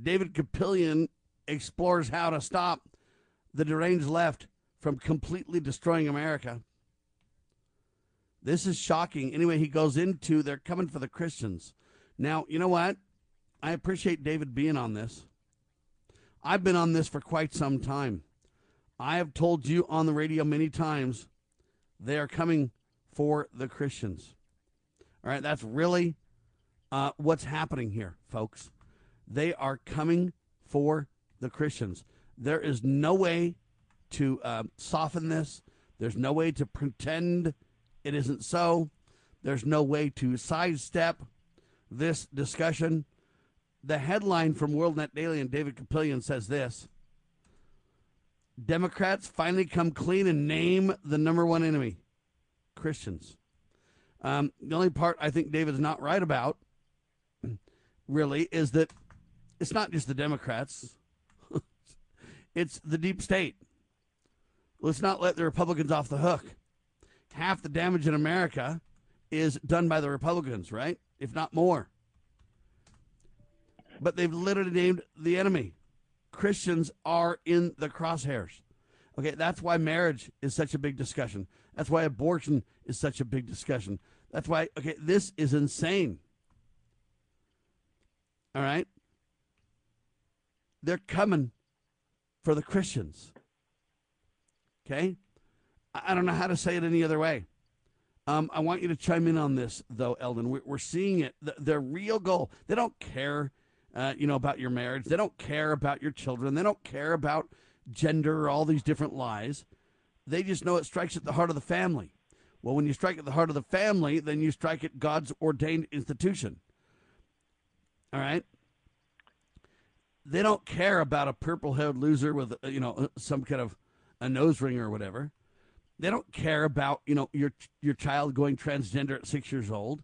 David Kupelian explores how to stop the deranged left from completely destroying America. This is shocking. Anyway, he goes into they're coming for the Christians. Now, you know what? I appreciate David being on this. I've been on this for quite some time. I have told you on the radio many times they are coming for the Christians. All right, that's really uh, what's happening here, folks. They are coming for the Christians. There is no way to uh, soften this. There's no way to pretend it isn't so. There's no way to sidestep this discussion. The headline from WorldNet Daily and David Kupelian says this Democrats finally come clean and name the number one enemy Christians. Um, the only part I think David's not right about, really, is that it's not just the Democrats, it's the deep state. Let's not let the Republicans off the hook. Half the damage in America is done by the Republicans, right? If not more. But they've literally named the enemy. Christians are in the crosshairs. Okay, that's why marriage is such a big discussion. That's why abortion is such a big discussion. That's why, okay, this is insane. All right? They're coming for the Christians. Okay? I don't know how to say it any other way. Um, I want you to chime in on this, though, Eldon. We're, seeing it. The, their real goal, they don't care, uh, you know, about your marriage. They don't care about your children. They don't care about gender all these different lies. They just know it strikes at the heart of the family. Well, when you strike at the heart of the family, then you strike at God's ordained institution. All right? They don't care about a purple haired loser with, uh, you know, some kind of a nose ring or whatever. They don't care about, you know, your your child going transgender at 6 years old.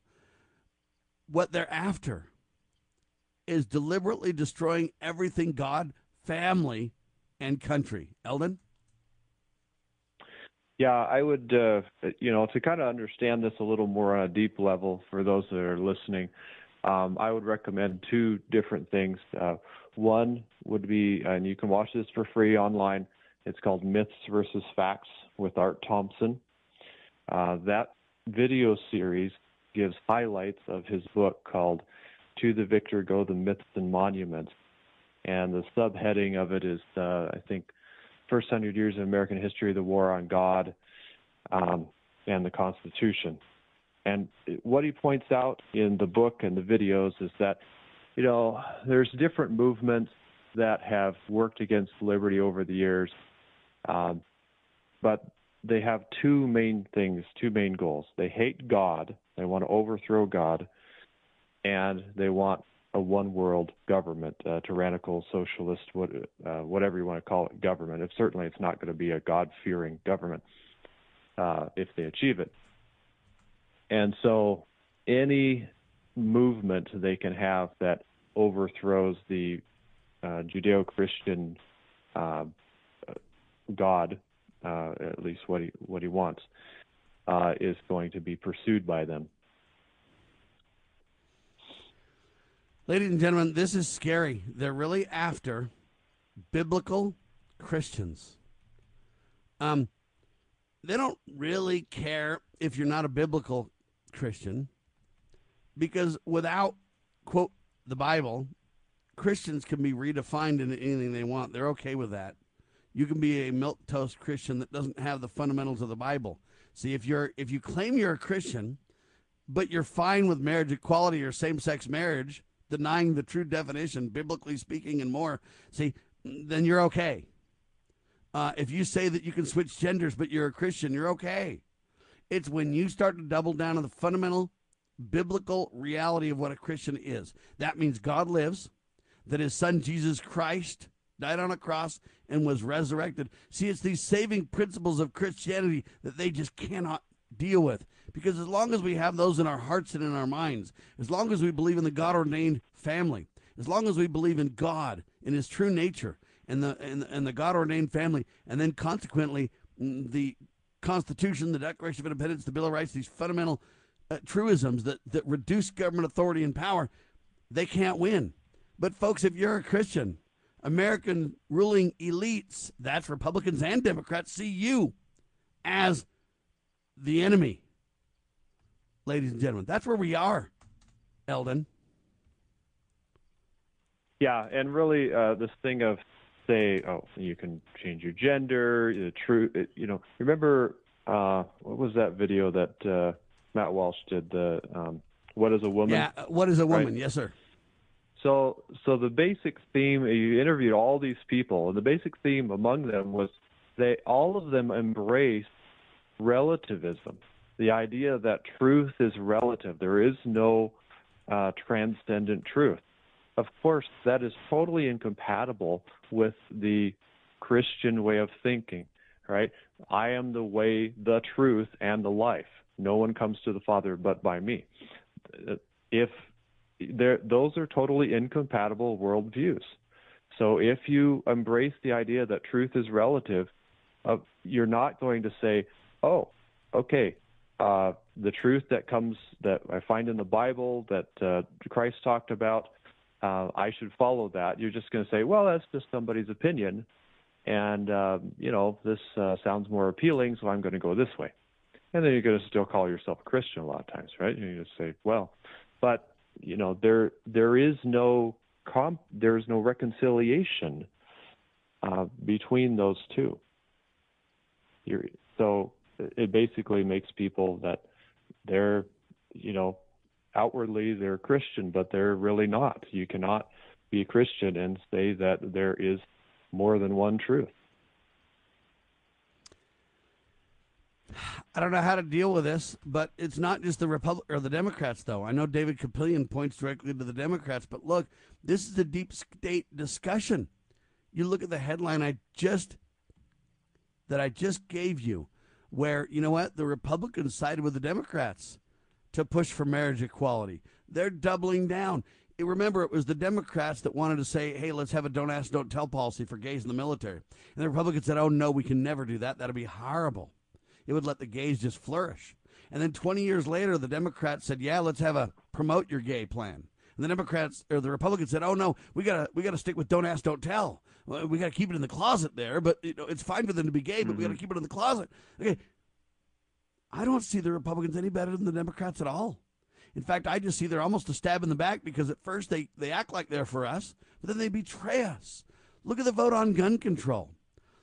What they're after is deliberately destroying everything God, family, and country. Eldon? Yeah, I would, uh, you know, to kind of understand this a little more on a deep level for those that are listening, um, I would recommend two different things. Uh, one would be, and you can watch this for free online. It's called Myths versus Facts with Art Thompson. Uh, that video series gives highlights of his book called To the Victor Go the Myths and Monuments. And the subheading of it is, uh, I think, First Hundred Years of American History, the War on God, um, and the Constitution. And what he points out in the book and the videos is that, you know, there's different movements that have worked against liberty over the years, um, but they have two main things, two main goals. They hate God, they want to overthrow God, and they want a one world government, uh, tyrannical, socialist, what, uh, whatever you want to call it, government. If certainly it's not going to be a God fearing government uh, if they achieve it. And so any movement they can have that overthrows the uh, Judeo Christian uh, God, at least what he, what he wants, is going to be pursued by them. Ladies and gentlemen, this is scary. They're really after biblical Christians. Um, they don't really care if you're not a biblical Christian because without, quote, the Bible, Christians can be redefined into anything they want. They're okay with that. You can be a milk toast Christian that doesn't have the fundamentals of the Bible. See, if you're if you claim you're a Christian, but you're fine with marriage equality or same sex marriage, denying the true definition, biblically speaking, and more, see, then you're okay. Uh, if you say that you can switch genders, but you're a Christian, you're okay. It's when you start to double down on the fundamental biblical reality of what a Christian is. That means God lives, that his son Jesus Christ died on a cross and was resurrected. See, it's these saving principles of Christianity that they just cannot deal with. Because as long as we have those in our hearts and in our minds, as long as we believe in the God ordained family, as long as we believe in God, in his true nature, and the, and, and the God ordained family, and then consequently mm, the Constitution, the Declaration of Independence, the Bill of Rights, these fundamental uh, truisms that, that reduce government authority and power, they can't win. But, folks, if you're a Christian, American ruling elites, that's Republicans and Democrats, see you as the enemy ladies and gentlemen. That's where we are, Eldon. Yeah, and really, uh, this thing of say, oh, you can change your gender, the true, you know, remember uh, what was that video that uh, Matt Walsh did? The um, what is a woman? Yeah, what is a woman? Right? Yes, sir. So, so the basic theme you interviewed all these people, and the basic theme among them was they all of them embrace relativism, the idea that truth is relative. There is no uh, transcendent truth. Of course, that is totally incompatible with the Christian way of thinking, right? I am the way, the truth, and the life. No one comes to the Father but by me. If there, those are totally incompatible worldviews. So if you embrace the idea that truth is relative, uh, you're not going to say, "Oh, okay, uh, the truth that comes that I find in the Bible that uh, Christ talked about, uh, I should follow that." You're just going to say, "Well, that's just somebody's opinion, and uh, you know this uh, sounds more appealing, so I'm going to go this way." And then you're going to still call yourself a Christian a lot of times, right? Going to say, "Well," but you know there there is no comp, there is no reconciliation uh, between those two. You're, so it basically makes people that they're you know outwardly they're Christian, but they're really not. You cannot be a Christian and say that there is more than one truth. I don't know how to deal with this, but it's not just the Republic or the Democrats, though. I know David Kupelian points directly to the Democrats, but look, this is a deep state discussion. You look at the headline I just that I just gave you, where you know what the Republicans sided with the Democrats to push for marriage equality. They're doubling down. Remember, it was the Democrats that wanted to say, "Hey, let's have a don't ask, don't tell policy for gays in the military," and the Republicans said, "Oh no, we can never do that. That'd be horrible." it would let the gays just flourish. And then 20 years later, the Democrats said, "Yeah, let's have a promote your gay plan." And the Democrats or the Republicans said, "Oh no, we gotta we gotta stick with don't ask, don't tell. We gotta keep it in the closet there, but you know, it's fine for them to be gay, but mm-hmm. we gotta mm-hmm. keep it in the closet." Okay, I don't see the Republicans any better than the Democrats at all. In fact, I just see they're almost a stab in the back because at first they, they act like they're for us, but then they betray us. Look at the vote on gun control.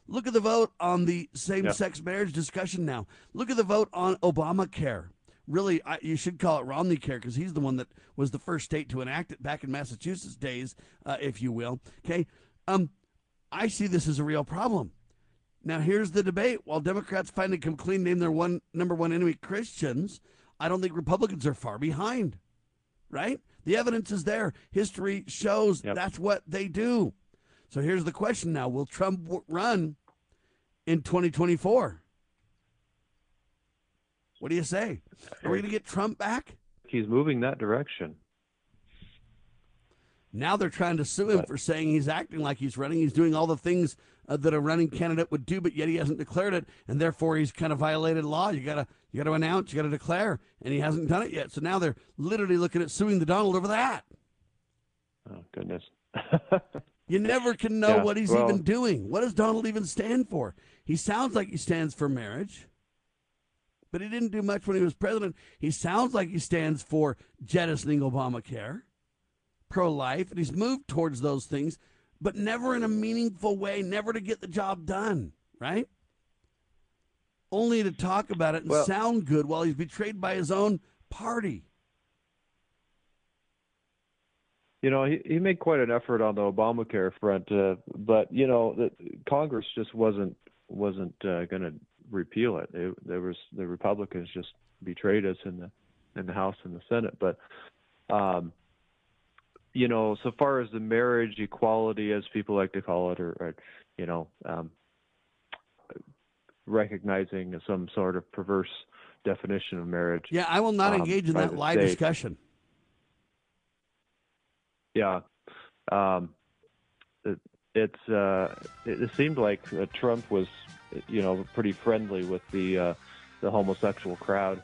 Look at the vote on the same sex marriage discussion now. Look at the vote on Obamacare. Really, I, you should call it Romney Care because he's the one that was the first state to enact it back in Massachusetts days, uh, if you will. Okay. Um, I see this as a real problem. Now, here's the debate. While Democrats finally come clean, name their one number one enemy Christians, I don't think Republicans are far behind. Right? The evidence is there. History shows yep. that's what they do. So here's the question now Will Trump run in 2024? What do you say? Are we going to get Trump back? He's moving that direction. Now they're trying to sue him for saying he's acting like he's running. He's doing all the things uh, that a running candidate would do, but yet he hasn't declared it, and therefore he's kind of violated law. You gotta you gotta announce, you gotta declare, and he hasn't done it yet. So now they're literally looking at suing the Donald over that. Oh goodness. You never can know yeah, what he's well, even doing. What does Donald even stand for? He sounds like he stands for marriage, but he didn't do much when he was president. He sounds like he stands for jettisoning Obamacare, pro life, and he's moved towards those things, but never in a meaningful way, never to get the job done, right? Only to talk about it and well, sound good while he's betrayed by his own party. you know, he, he made quite an effort on the Obamacare front, uh, but you know, the, Congress just wasn't wasn't uh, going to repeal it. it. There was the Republicans just betrayed us in the in the House and the Senate. But um, you know, so far as the marriage equality, as people like to call it, or, or you know, um, recognizing some sort of perverse definition of marriage. Yeah, I will not um, engage in that live state. discussion yeah, um, it, it's uh, it, it seemed like uh, Trump was, you know, pretty friendly with the uh, the homosexual crowd.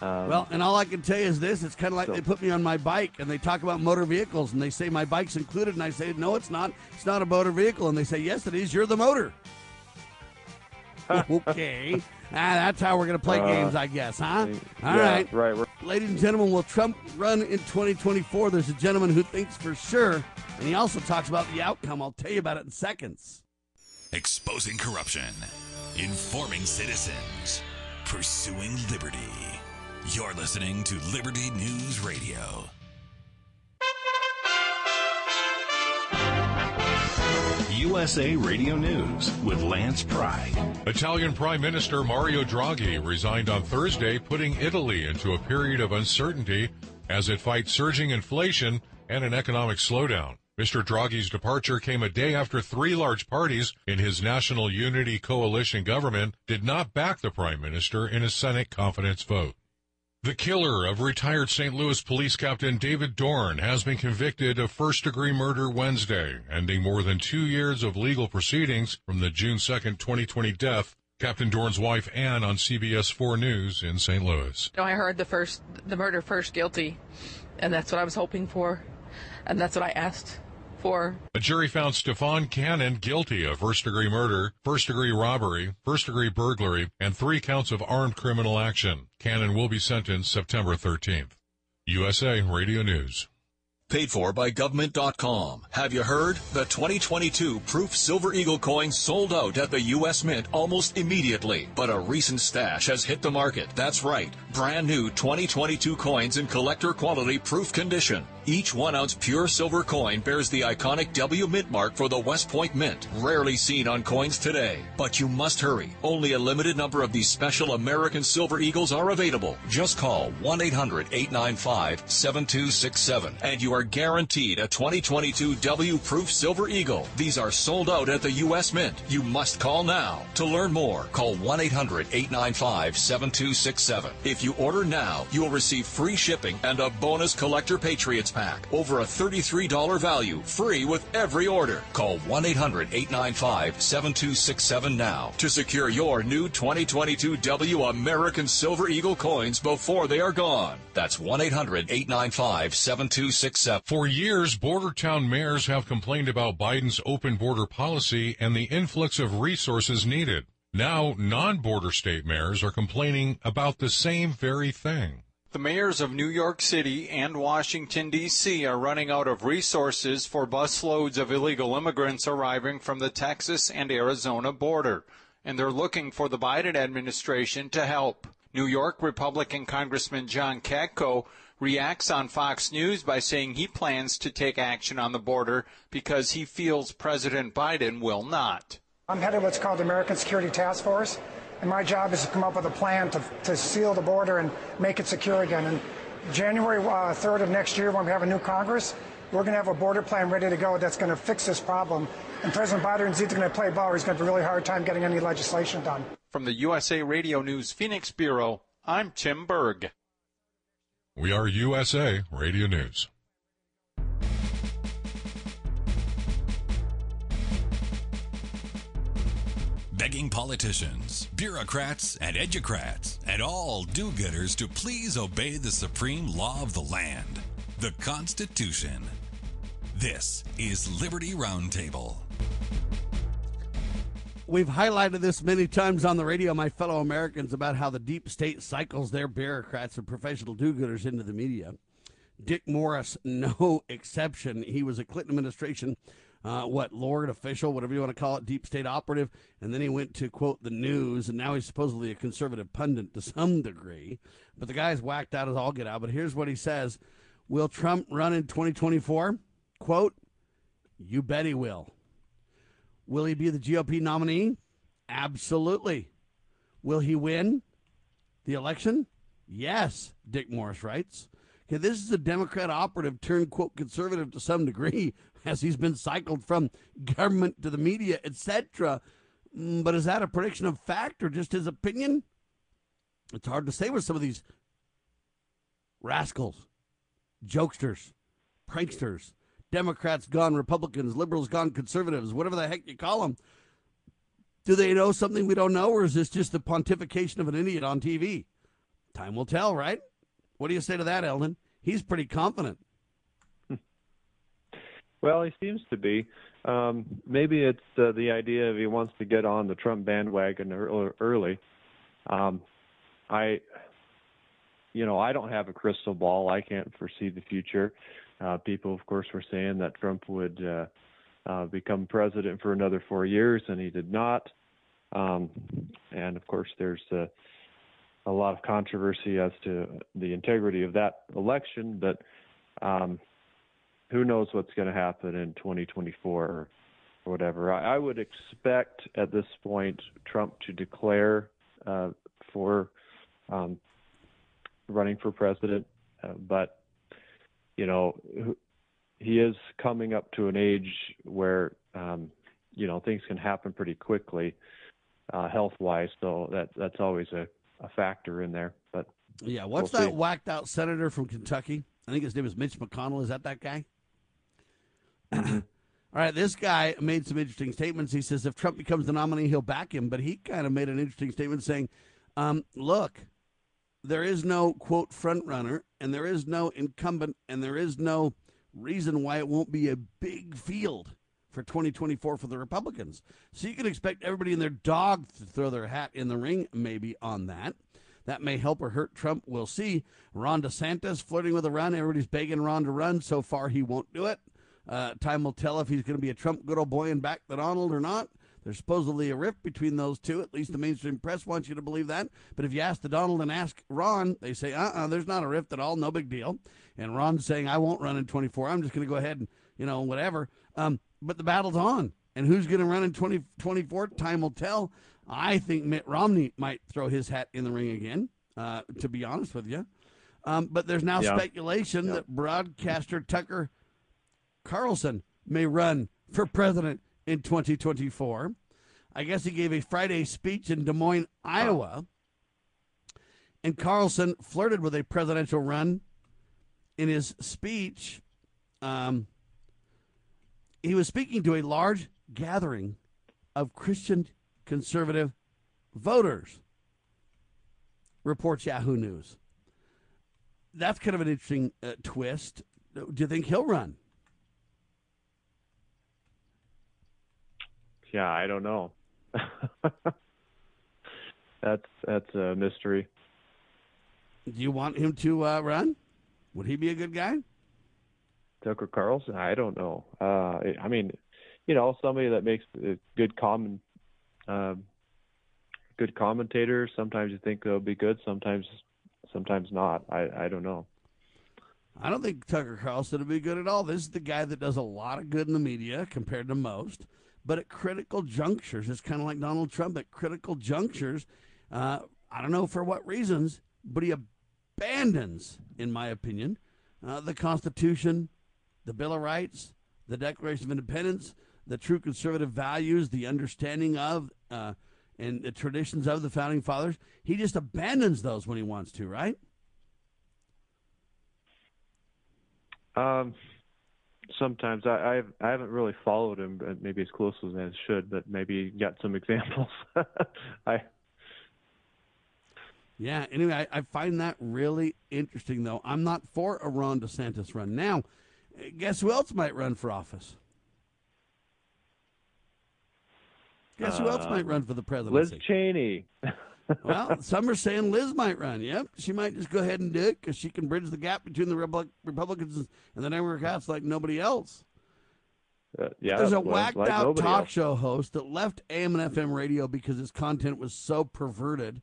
Um, well, and all I can tell you is this: it's kind of like so, they put me on my bike, and they talk about motor vehicles, and they say my bike's included, and I say no, it's not. It's not a motor vehicle, and they say yes, it is. You're the motor. okay. ah, that's how we're going to play uh, games, I guess, huh? All yeah, right, right. We're- Ladies and gentlemen, will Trump run in 2024? There's a gentleman who thinks for sure, and he also talks about the outcome. I'll tell you about it in seconds. Exposing corruption, informing citizens, pursuing liberty. You're listening to Liberty News Radio. USA Radio News with Lance Pry. Italian Prime Minister Mario Draghi resigned on Thursday, putting Italy into a period of uncertainty as it fights surging inflation and an economic slowdown. Mr. Draghi's departure came a day after three large parties in his National Unity Coalition government did not back the prime minister in a Senate confidence vote. The killer of retired St. Louis police captain David Dorn has been convicted of first degree murder Wednesday, ending more than two years of legal proceedings from the June 2, 2020 death. Captain Dorn's wife Ann on CBS 4 News in St. Louis. I heard the first, the murder first guilty, and that's what I was hoping for, and that's what I asked for. A jury found Stephan Cannon guilty of first degree murder, first degree robbery, first degree burglary, and three counts of armed criminal action. Cannon will be sentenced September 13th. USA Radio News. Paid for by government.com. Have you heard? The 2022 Proof Silver Eagle coin sold out at the U.S. Mint almost immediately. But a recent stash has hit the market. That's right. Brand new 2022 coins in collector quality proof condition. Each one ounce pure silver coin bears the iconic W Mint mark for the West Point Mint, rarely seen on coins today. But you must hurry. Only a limited number of these special American Silver Eagles are available. Just call 1 800 895 7267 and you are guaranteed a 2022 W Proof Silver Eagle. These are sold out at the U.S. Mint. You must call now. To learn more, call 1 800 895 7267. If you order now, you will receive free shipping and a bonus Collector Patriots pack. Over a $33 value, free with every order. Call 1 800 895 7267 now to secure your new 2022 W American Silver Eagle coins before they are gone. That's 1 800 895 7267. For years, border town mayors have complained about Biden's open border policy and the influx of resources needed. Now, non-border state mayors are complaining about the same very thing. The mayors of New York City and Washington, D.C. are running out of resources for busloads of illegal immigrants arriving from the Texas and Arizona border, and they're looking for the Biden administration to help. New York Republican Congressman John Katko reacts on Fox News by saying he plans to take action on the border because he feels President Biden will not. I'm head of what's called the American Security Task Force, and my job is to come up with a plan to, to seal the border and make it secure again. And January uh, 3rd of next year, when we have a new Congress, we're going to have a border plan ready to go that's going to fix this problem. And President Biden is either going to play ball or he's going to have a really hard time getting any legislation done. From the USA Radio News Phoenix Bureau, I'm Tim Berg. We are USA Radio News. Begging politicians, bureaucrats, and educrats, and all do gooders to please obey the supreme law of the land, the Constitution. This is Liberty Roundtable. We've highlighted this many times on the radio, my fellow Americans, about how the deep state cycles their bureaucrats and professional do gooders into the media. Dick Morris, no exception. He was a Clinton administration uh, what Lord official, whatever you want to call it, deep state operative, and then he went to quote the news, and now he's supposedly a conservative pundit to some degree. But the guy's whacked out as all get out. But here's what he says: Will Trump run in 2024? Quote: You bet he will. Will he be the GOP nominee? Absolutely. Will he win the election? Yes, Dick Morris writes. Okay, this is a Democrat operative turned quote conservative to some degree as he's been cycled from government to the media, etc. Mm, but is that a prediction of fact or just his opinion? It's hard to say with some of these rascals, jokesters, pranksters, Democrats gone Republicans, liberals gone conservatives, whatever the heck you call them. Do they know something we don't know, or is this just the pontification of an idiot on TV? Time will tell, right? What do you say to that, Eldon? He's pretty confident. Well, he seems to be. Um, maybe it's uh, the idea of he wants to get on the Trump bandwagon early. Um, I, you know, I don't have a crystal ball. I can't foresee the future. Uh, people, of course, were saying that Trump would uh, uh, become president for another four years, and he did not. Um, and of course, there's uh, a lot of controversy as to the integrity of that election, but um, who knows what's going to happen in 2024 or, whatever. I, I would expect at this point Trump to declare uh, for um, running for president, uh, but you know he is coming up to an age where um, you know things can happen pretty quickly, uh, health wise. So that that's always a, a factor in there. But Yeah, what's we'll that see. whacked out senator from Kentucky? I think his name is Mitch McConnell. Is that that guy? All right, this guy made some interesting statements. He says if Trump becomes the nominee, he'll back him. But he kind of made an interesting statement saying, um, look, there is no, quote, front runner, and there is no incumbent, and there is no reason why it won't be a big field for 2024 for the Republicans. So you can expect everybody and their dog to throw their hat in the ring, maybe on that. That may help or hurt Trump. We'll see. Ron DeSantis flirting with a run. Everybody's begging Ron to run. So far, he won't do it. Uh, time will tell if he's going to be a Trump good old boy and back the Donald or not. There's supposedly a rift between those two. At least the mainstream press wants you to believe that. But if you ask the Donald and ask Ron, they say, uh uh there's not a rift at all. No big deal. And Ron's saying, I won't run in 24. I'm just going to go ahead and, you know, whatever. Um, but the battle's on. And who's going to run in 2024? Time will tell. I think Mitt Romney might throw his hat in the ring again, uh, to be honest with you. Um, but there's now Yeah. speculation that broadcaster Tucker Carlson may run for president in 2024. I guess he gave a Friday speech in Des Moines, Iowa. And Carlson flirted with a presidential run in his speech. Um, he was speaking to a large gathering of Christian conservative voters, reports Yahoo News. That's kind of an interesting uh, twist. Do you think he'll run? Yeah, I don't know. that's that's a mystery. Do you want him to uh, run? Would he be a good guy? Tucker Carlson, I don't know. Uh, I mean, you know, somebody that makes a good common, um, good commentator. Sometimes you think they'll be good. Sometimes, sometimes not. I I don't know. I don't think Tucker Carlson would be good at all. This is the guy that does a lot of good in the media compared to most. But at critical junctures, it's kind of like Donald Trump. At critical junctures, uh, I don't know for what reasons, but he abandons, in my opinion, uh, the Constitution, the Bill of Rights, the Declaration of Independence, the true conservative values, the understanding of, uh, and the traditions of the founding fathers. He just abandons those when he wants to, right? Um, sometimes I I've, I haven't really followed him, but maybe as close as I should. But maybe got some examples. I Yeah. Anyway, I, I find that really interesting, though. I'm not for a Ron DeSantis run. Now, guess who else might run for office? Guess who else Uh, might run for the presidency? Liz? Cheney. well, some are saying Liz might run. Yep, she might just go ahead and do it because she can bridge the gap between the Repu- Republicans and the Democrats like nobody else. Uh, yeah, There's a well, whacked like out talk else. show host that left AM and FM radio because his content was so perverted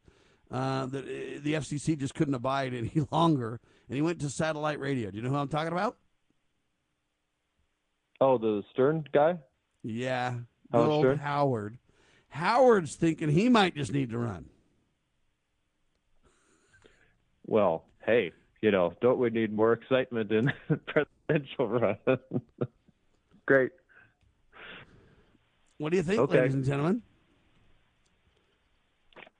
uh, that uh, the FCC just couldn't abide any longer, and he went to satellite radio. Do you know who I'm talking about? Oh, the Stern guy. Yeah, Howard good old Stern? Howard. Howard's thinking he might just need to run. Well, hey, you know, don't we need more excitement in the presidential run? Great. What do you think, Okay. ladies and gentlemen?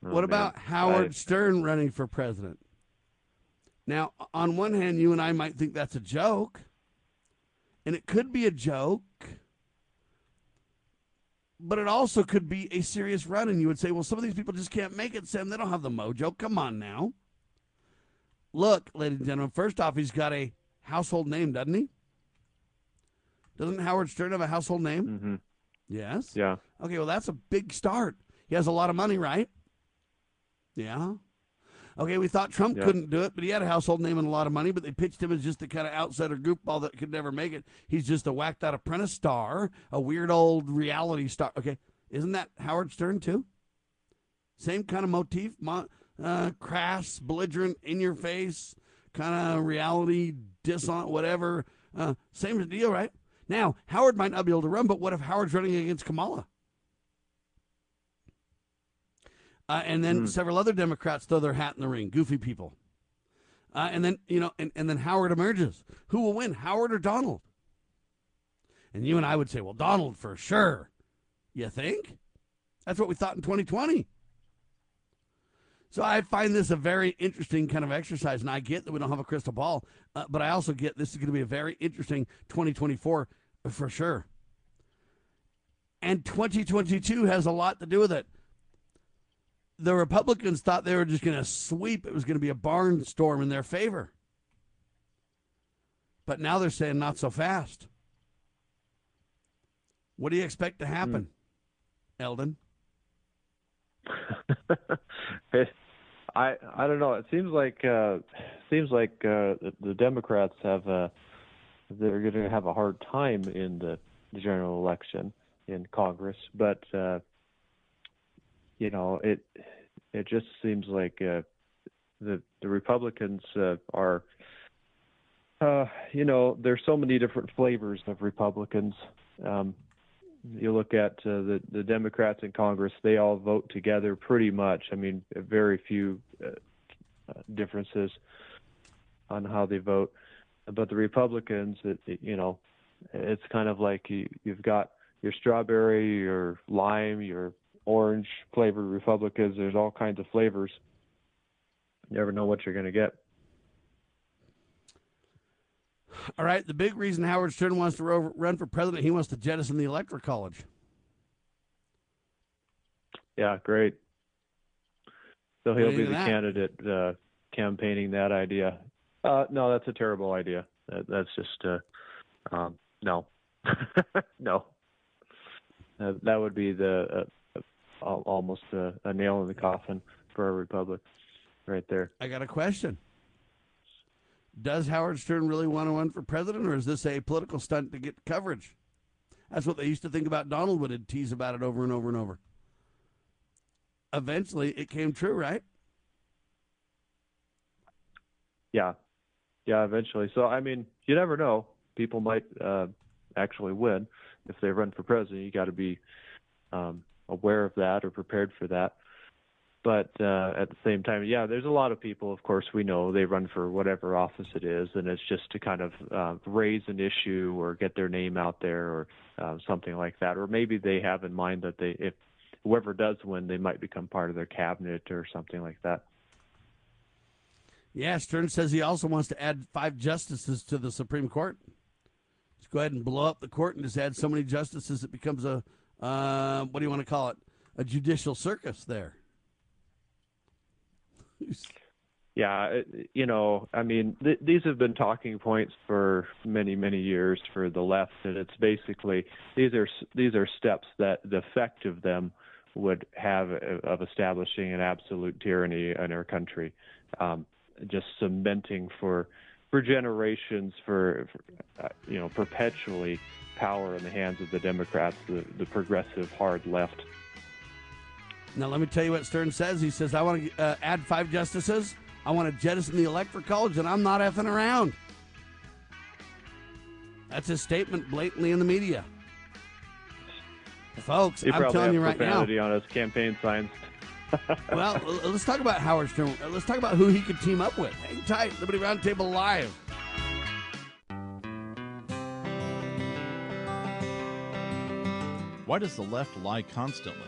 Oh, what man. about Howard I- Stern running for president? Now, on one hand, you and I might think that's a joke, and it could be a joke, but it also could be a serious run. And you would say, well, some of these people just can't make it, Sam. They don't have the mojo. Come on now. Look, ladies and gentlemen, first off, he's got a household name, doesn't he? Doesn't Howard Stern have a household name? Mm-hmm. Yes. Yeah. Okay, well, that's a big start. He has a lot of money, right? Yeah. Okay, we thought Trump Yeah. couldn't do it, but he had a household name and a lot of money, but they pitched him as just the kind of outsider goofball that could never make it. He's just a whacked out apprentice star, a weird old reality star. Okay, isn't that Howard Stern, too? Same kind of motif, mo- uh, crass, belligerent, in your face, kind of reality, dishonest, whatever. Uh, same deal, right? Now, Howard might not be able to run, but what if Howard's running against Kamala? Uh, and then Hmm. several other Democrats throw their hat in the ring, goofy people. Uh, and then, you know, and, and then Howard emerges. Who will win, Howard or Donald? And you and I would say, well, Donald for sure. You think? That's what we thought in 2020. So I find this a very interesting kind of exercise, and I get that we don't have a crystal ball, uh, but I also get this is going to be a very interesting 2024 for sure. And 2022 has a lot to do with it. The Republicans thought they were just going to sweep; it was going to be a barnstorm in their favor. But now they're saying not so fast. What do you expect to happen, Eldon? I I don't know. It seems like uh, seems like uh, the, the Democrats have uh, they're going to have a hard time in the, the general election in Congress, but uh, you know it it just seems like uh, the the Republicans uh, are uh, you know there's so many different flavors of Republicans. Um, you look at uh, the the Democrats in Congress; they all vote together pretty much. I mean, very few uh, uh, differences on how they vote. But the Republicans, it, it- you know, it's kind of like you, you've got your strawberry, your lime, your orange flavored Republicans. There's all kinds of flavors. You never know what you're going to get. All right, the big reason Howard Stern wants to ro- run for president, he wants to jettison the electoral college. Yeah, great. So he'll be the that? candidate uh, campaigning that idea. Uh, no, that's a terrible idea. That, that's just uh, um, no, no. Uh, that would be the uh, almost a, a nail in the coffin for our republic, right there. I got a question. Does Howard Stern really want to run for president, or is this a political stunt to get coverage? That's what they used to think about Donald would have tease about it over and over and over. Eventually, it came true, right? Yeah, yeah. Eventually, so I mean, you never know. People might uh, actually win if they run for president. You got to be um, aware of that or prepared for that. But uh, at the same time, yeah, there's a lot of people. Of course, we know they run for whatever office it is, and it's just to kind of uh, raise an issue or get their name out there or uh, something like that. Or maybe they have in mind that they, if whoever does win, they might become part of their cabinet or something like that. Yeah, Stern says he also wants to add five justices to the Supreme Court. Just go ahead and blow up the court and just add so many justices it becomes a, uh, what do you want to call it? A judicial circus there. Yeah, you know, I mean, th- these have been talking points for many, many years for the left, and it's basically these are these are steps that the effect of them would have uh, of establishing an absolute tyranny in our country, um, just cementing for for generations, for, for uh, you know, perpetually power in the hands of the Democrats, the, the progressive hard left. Now, let me tell you what Stern says. He says, I want to uh, add five justices. I want to jettison the electoral college, and I'm not effing around. That's his statement blatantly in the media. Folks, He I'm probably telling you right now. profanity on his campaign signs. well, let's talk about Howard Stern. Uh, Let's talk about who he could team up with. Hang tight. Liberty Roundtable Live. Why does the left lie constantly?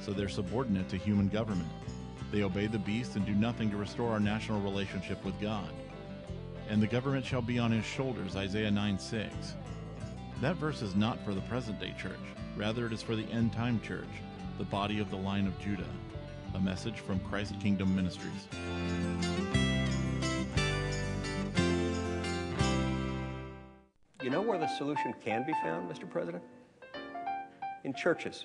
so they're subordinate to human government. They obey the beast and do nothing to restore our national relationship with God. And the government shall be on his shoulders, Isaiah 9 6. That verse is not for the present day church, rather, it is for the end time church, the body of the line of Judah. A message from Christ Kingdom Ministries. You know where the solution can be found, Mr. President? in churches,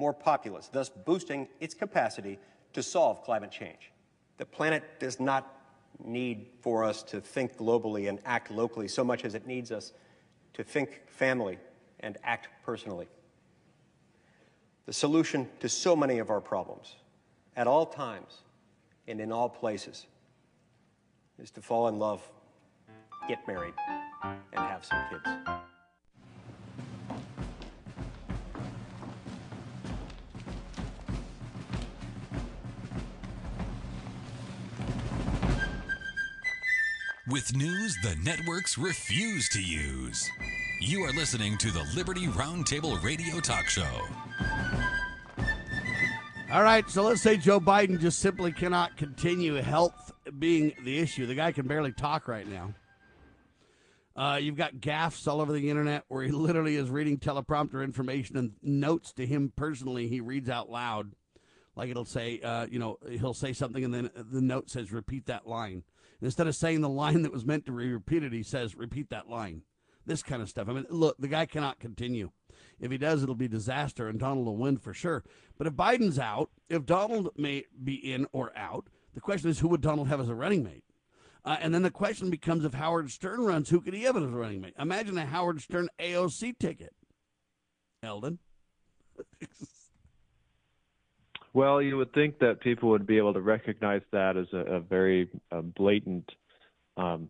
more populous, thus boosting its capacity to solve climate change. The planet does not need for us to think globally and act locally so much as it needs us to think family and act personally. The solution to so many of our problems, at all times and in all places, is to fall in love, get married, and have some kids. With news the networks refuse to use. You are listening to the Liberty Roundtable Radio Talk Show. All right, so let's say Joe Biden just simply cannot continue health being the issue. The guy can barely talk right now. Uh, you've got gaffes all over the internet where he literally is reading teleprompter information and notes to him personally. He reads out loud, like it'll say, uh, you know, he'll say something and then the note says, "Repeat that line." Instead of saying the line that was meant to be repeated, he says, "Repeat that line." This kind of stuff. I mean, look, the guy cannot continue. If he does, it'll be disaster, and Donald will win for sure. But if Biden's out, if Donald may be in or out, the question is who would Donald have as a running mate? Uh, and then the question becomes if Howard Stern runs, who could he have as a running mate? Imagine a Howard Stern AOC ticket. Eldon. Well, you would think that people would be able to recognize that as a, a very uh, blatant, um,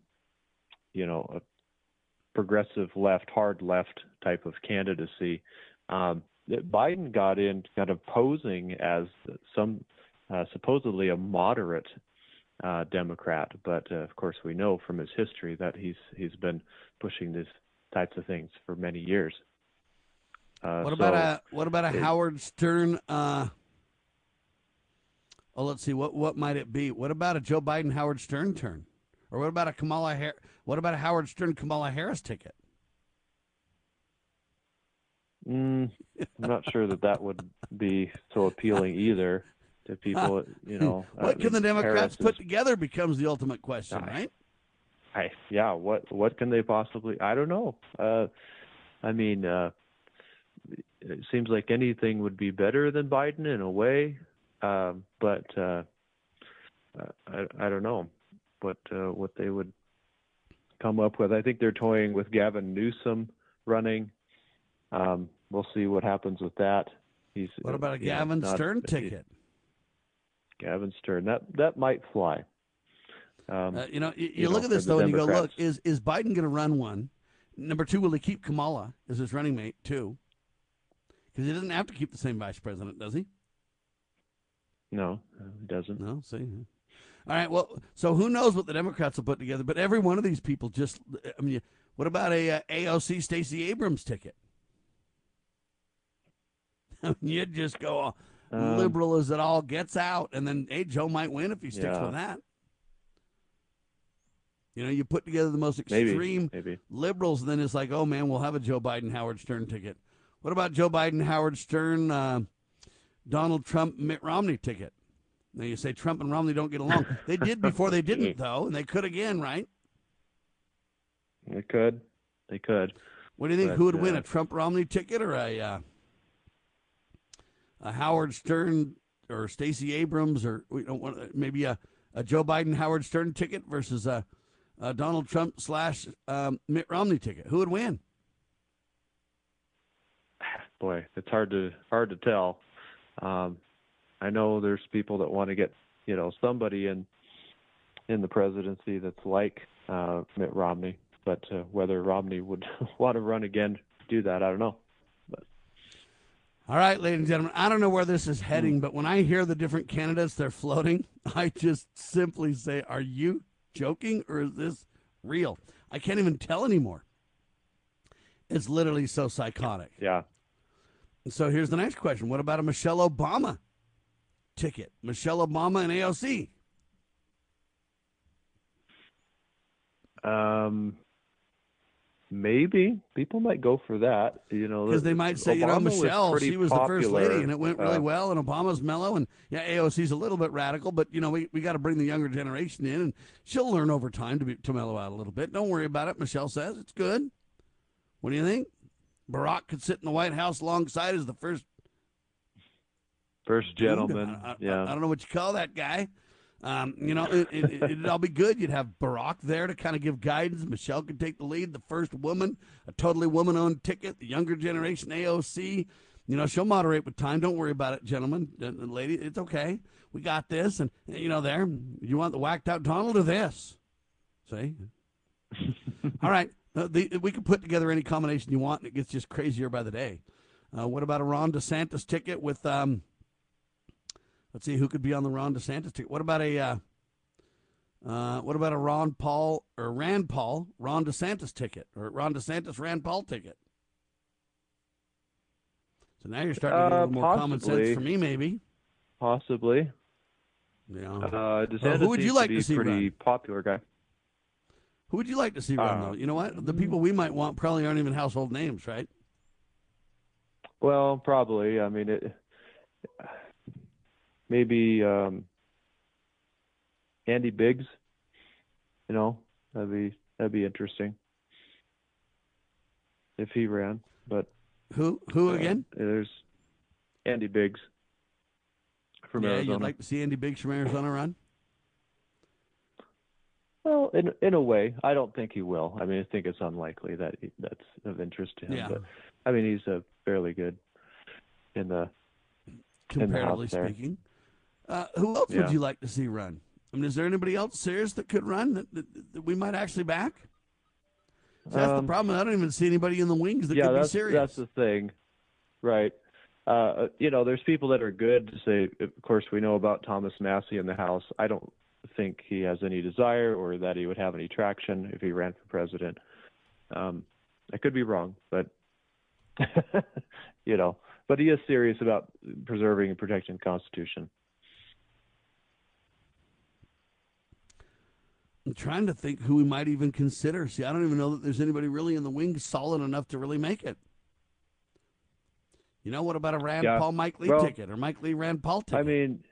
you know, a progressive left, hard left type of candidacy. Um, Biden got in kind of posing as some uh, supposedly a moderate uh, Democrat, but uh, of course we know from his history that he's he's been pushing these types of things for many years. Uh, what so about a what about a it- Howard Stern? Uh, oh, let's see. What what might it be? What about a Joe Biden Howard Stern turn? Or what about a Kamala Har- What about a Howard Stern Kamala Harris ticket? Mm, I'm not sure that that would be so appealing either to people. You know, what can the Democrats Harris put is- together becomes the ultimate question, I- right? I yeah, what what can they possibly? I don't know. Uh, I mean, uh, it seems like anything would be better than Biden in a way, um, but uh, I I don't know what uh, what they would come up with. I think they're toying with Gavin Newsom running. Um, we'll see what happens with that. He's What about a Gavin not- Stern ticket? Gavin Stern. That that might fly. Um, Uh, you know, you, you you look know, at this though, and you go, "Look, is is Biden going to run one? Number two, will he keep Kamala as his running mate too? Because he doesn't have to keep the same vice president, does he? No, he doesn't. No, see. All right. Well, so who knows what the Democrats will put together? But every one of these people just, I mean, what about a uh, AOC Stacey Abrams ticket? I mean, you'd just go Um, liberal as it all gets out, and then hey, Joe might win if he sticks Yeah. with that. You know, you put together the most Maybe, extreme maybe. liberals, and then it's like, oh man, we'll have a Joe Biden Howard Stern ticket. What about Joe Biden Howard Stern, uh, Donald Trump Mitt Romney ticket? Now you say Trump and Romney don't get along. They did before they didn't, though, and they could again, right? They could. They could. What do you think? But, Who would win, uh, a Trump Romney ticket or a uh, a Howard Stern or Stacey Abrams or we don't want maybe a, a Joe Biden Howard Stern ticket versus a, a Donald Trump slash um, Mitt Romney ticket? Who would win? boy, it's hard to hard to tell. Um, I know there's people that want to get you know somebody in in the presidency that's like uh, Mitt Romney, but uh, whether Romney would want to run again, do that, I don't know. All right, ladies and gentlemen, I don't know where this is heading, Hmm. but when I hear the different candidates they're floating, I just simply say, "Are you joking or is this real?" I can't even tell anymore. It's literally so psychotic. Yeah. So here's the next question: What about a Michelle Obama ticket? Michelle Obama and AOC. Um, maybe people might go for that. You know, Because they might say, you know, Obama was Michelle, she was the first lady, and it went really uh, well, and Obama's mellow, and yeah, AOC's a little bit radical, but you know, we, we got to bring the younger generation in, and she'll learn over time to be to mellow out a little bit. Don't worry about it. Michelle says it's good. What do you think? Barack could sit in the White House alongside as the first First dude. gentleman. I, I- yeah. I, don't know what you call that guy. Um, you know, it, it, it, it'd all be good. You'd have Barack there to kind of give guidance. Michelle could take the lead, the first woman, a totally woman owned ticket, the younger generation AOC. You know, she'll moderate with time. Don't worry about it, gentlemen and lady. It's okay. We got this. And, you know, there, you want the whacked out Donald or this? See? all right. Uh, the, we can put together any combination you want, and it gets just crazier by the day. Uh, what about a Ron DeSantis ticket with um, Let's see who could be on the Ron DeSantis ticket. What about a uh, uh, what about a Ron Paul or Rand Paul Ron DeSantis ticket or Ron DeSantis Rand Paul ticket? So now you're starting to get a Uh, little more common sense for me, maybe. Possibly. Yeah. Uh, DeSantis Well, who would you like to to see pretty run? popular guy. Who would you like to see run Uh, though? You know what? The people we might want probably aren't even household names, right? Well, probably. I mean, it maybe um, Andy Biggs. You know, that'd be that'd be interesting if he ran. But Who who uh, again? there's Andy Biggs from yeah, Arizona. you'd like to see Andy Biggs from Arizona run? Well, in in a way, I don't think he will. I mean, I think it's unlikely that he, that's of interest to him. Yeah. But I mean, he's a fairly good in the in the comparatively speaking. Uh, who else Yeah. would you like to see run? I mean, is there anybody else serious that could run that, that, that we might actually back? So that's the Um, problem. I don't even see anybody in the wings that yeah, could be that's serious. that's the thing, right? Uh, you know, there's people that are good to say. Of course, we know about Thomas Massie in the House. I don't think he has any desire or that he would have any traction if he ran for president. Um, I could be wrong, but you know, but he is serious about preserving and protecting the Constitution. I'm trying to think who we might even consider. See, I don't even know that there's anybody really in the wings solid enough to really make it. You know, what about a Rand Yeah. Paul Mike Lee Well, ticket or Mike Lee Rand Paul ticket? I mean,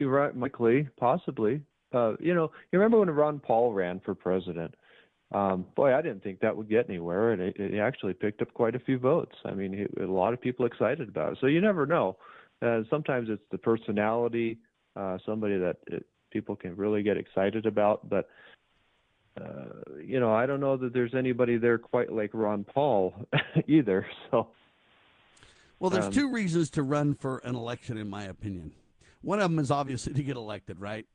you're right, Mike Lee, possibly. Uh, you know, you remember when Ron Paul ran for president? Um, boy, I didn't think that would get anywhere, and it, it actually picked up quite a few votes. I mean, he, a lot of people excited about it. So you never know. Uh, sometimes it's the personality, uh, somebody that it, people can really get excited about. But uh, you know, I don't know that there's anybody there quite like Ron Paul either. So. Well, there's Um, two reasons to run for an election, in my opinion. One of them is obviously to get elected, right?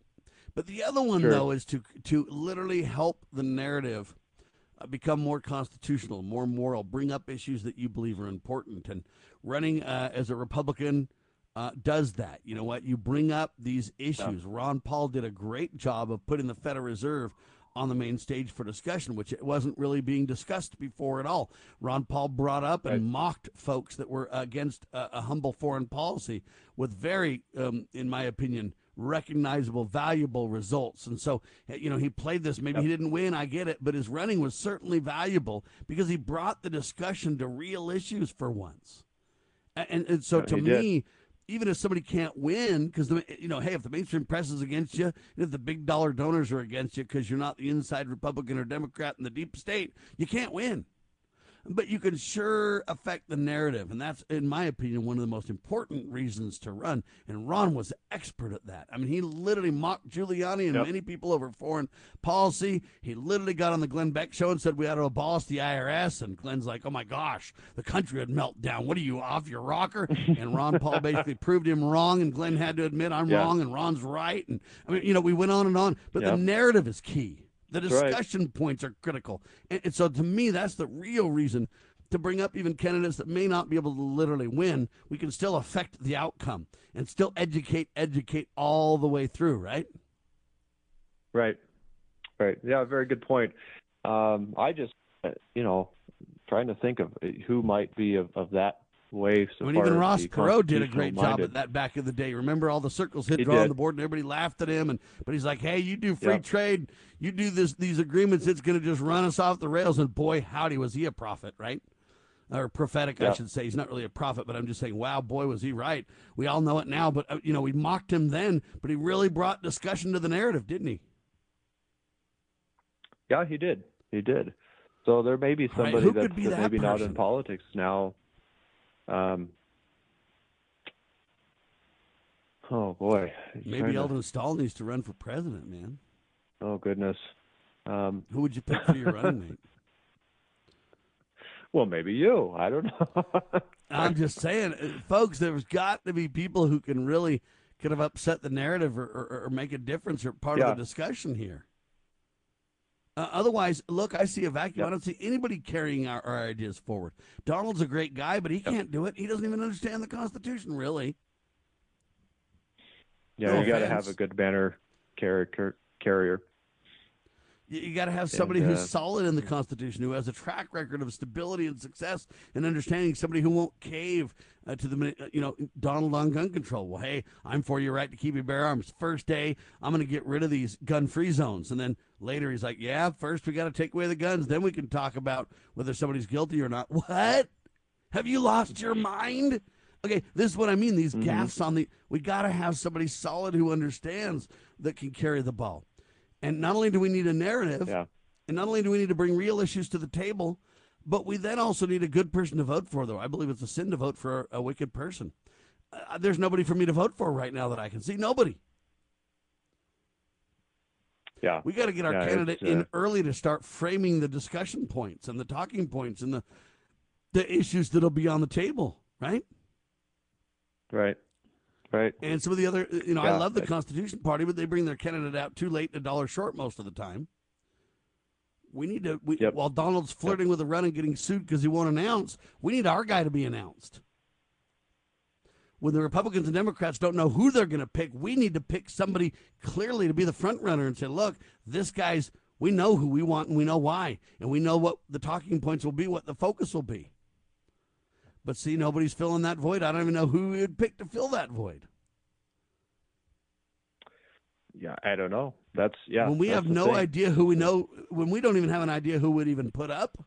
But the other one, Sure. though, is to to literally help the narrative uh, become more constitutional, more moral, bring up issues that you believe are important. And running uh, as a Republican uh, does that. You know what? You bring up these issues. Ron Paul did a great job of putting the Federal Reserve on the main stage for discussion, which it wasn't really being discussed before at all. Ron Paul brought up and mocked folks that were against a, a humble foreign policy with very, um, in my opinion, recognizable, valuable results. And so, uh, you know, he played this. Maybe he didn't win, I get it, but his running was certainly valuable because he brought the discussion to real issues for once. And, and so to he did. me, even if somebody can't win, because you know, hey, if the mainstream press is against you, if the big dollar donors are against you because you're not the inside Republican or Democrat in the deep state, you can't win. But you can sure affect the narrative, and that's, in my opinion, one of the most important reasons to run. And Ron was expert at that. I mean, he literally mocked Giuliani and Yep. many people over foreign policy. He literally got on the Glenn Beck show and said we ought to abolish the IRS. And Glenn's like, "Oh my gosh, the country would melt down. What are you off your rocker?" And Ron Paul basically proved him wrong, and Glenn had to admit I'm Yeah. wrong and Ron's right. And I mean, you know, we went on and on, but the narrative is key. The That's right. discussion points are critical. And, and so to me, that's the real reason to bring up even candidates that may not be able to literally win. We can still affect the outcome and still educate, educate all the way through, right? Right. Right. Yeah, very good point. Um, I just, uh, you know, trying to think of who might be of, of that way. So I mean, far even Ross Perot did a great job at that back in the day. Remember all the circles he'd draw on the board, and everybody laughed at him. And but he's like, "Hey, you do free trade, you do this these agreements. It's going to just run us off the rails." And boy, howdy, was he a prophet, right? Or prophetic, I should say. He's not really a prophet, but I'm just saying, wow, boy, was he right. We all know it now, but uh, you know, we mocked him then, but he really brought discussion to the narrative, didn't he? Yeah, he did. He did. So there may be somebody who that's be that maybe not in politics now. Um. Oh boy. I'm trying Maybe to- Eldon Stahl needs to run for president, man. Oh goodness. Um, Who would you pick for your running mate? well, maybe you. I don't know. I'm just saying, uh, folks, there's got to be people who can really kind of upset the narrative or, or, or make a difference or part Yeah. of the discussion here. Uh, otherwise, look, I see a vacuum. I don't see anybody carrying our, our ideas forward. Donald's a great guy, but he can't do it. He doesn't even understand the Constitution, really. yeah, No you got to have a good banner carrier. Carrier. You, you got to have somebody And, who's uh, solid in the Constitution, who has a track record of stability and success and understanding. Somebody who won't cave uh, to the, uh, you know, Donald on gun control. Well, hey, I'm for your right to keep your bear arms. First day, I'm going to get rid of these gun-free zones, and then later he's like, yeah, first we got to take away the guns, then we can talk about whether somebody's guilty or not. What? Have you lost your mind? Okay, this is what I mean. These Mm-hmm. gaffes on the. We got to have somebody solid who understands that can carry the ball. And not only do we need a narrative, and not only do we need to bring real issues to the table, but we then also need a good person to vote for. Though I believe it's a sin to vote for a, a wicked person. Uh, there's nobody for me to vote for right now that I can see. Nobody. Yeah. We got to get our Yeah, candidate in uh, early to start framing the discussion points and the talking points and the the issues that'll be on the table, right? Right. Right. And some of the other, you know, I love the I- Constitution Party, but they bring their candidate out too late and a dollar short most of the time. We need to, we, while Donald's flirting with a run and getting sued because he won't announce, we need our guy to be announced. When the Republicans and Democrats don't know who they're going to pick, we need to pick somebody clearly to be the front runner and say, look, this guy's, we know who we want and we know why. And we know what the talking points will be, what the focus will be. But see, nobody's filling that void. I don't even know who we would pick to fill that void. Yeah, I don't know. That's yeah. when we have no thing. idea who we know, when we don't even have an idea who would even put up,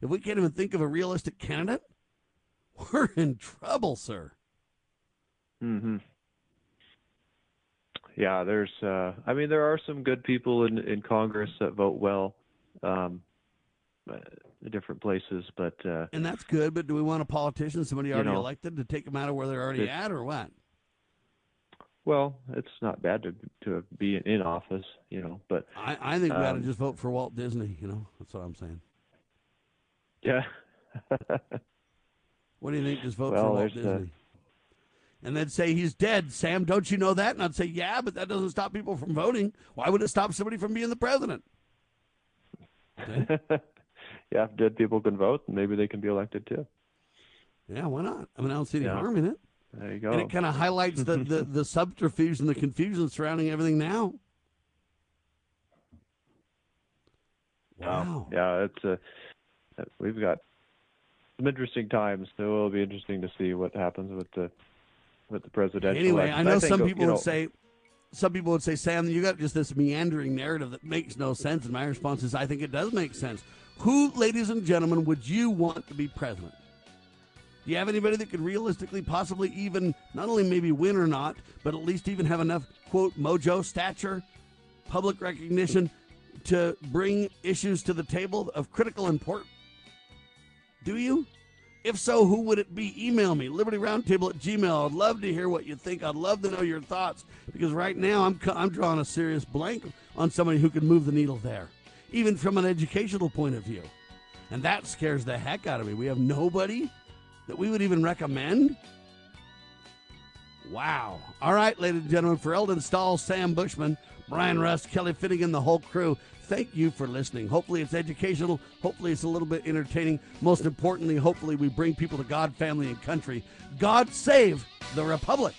if we can't even think of a realistic candidate, we're in trouble, sir. Hmm Yeah, there's. Uh, I mean, there are some good people in in Congress that vote well, um, uh, in different places, but uh, And that's good, but do we want a politician, somebody You already know, elected, to take them out of where they're already at, or what? well, it's not bad to to be in office, you know. But I, I think we ought to um, just vote for Walt Disney. You know, that's what I'm saying. yeah. What do you think? Just vote Well, for Walt uh, Disney. And they'd say he's dead. Sam, don't you know that? And I'd say, yeah, but that doesn't stop people from voting. Why would it stop somebody from being the president? yeah, if dead people can vote, maybe they can be elected too. Yeah, why not? I mean, I don't see any Yeah. harm in it. There you go. And it kind of highlights the, the, the subterfuge and the confusion surrounding everything now. Wow. Yeah, it's a. We've got some interesting times. So it'll be interesting to see what happens with the with the presidential. Anyway, election. I know think, some you people know, would say, some people would say, Sam, you got just this meandering narrative that makes no sense. And my response is, I think it does make sense. Who, ladies and gentlemen, would you want to be president? Do you have anybody that could realistically, possibly even not only maybe win or not, but at least even have enough quote mojo, stature, public recognition to bring issues to the table of critical importance? Do you? If so, who would it be? Email me, libertyroundtable at gmail. I'd love to hear what you think. I'd love to know your thoughts because right now I'm, I'm drawing a serious blank on somebody who can move the needle there, even from an educational point of view. And that scares the heck out of me. We have nobody that we would even recommend. Wow. All right, ladies and gentlemen, for Eldon Stahl, Sam Bushman, Brian Rust, Kelly Finnegan, the whole crew, thank you for listening. Hopefully it's educational. Hopefully it's a little bit entertaining. Most importantly, hopefully we bring people to God, family, and country. God save the Republic.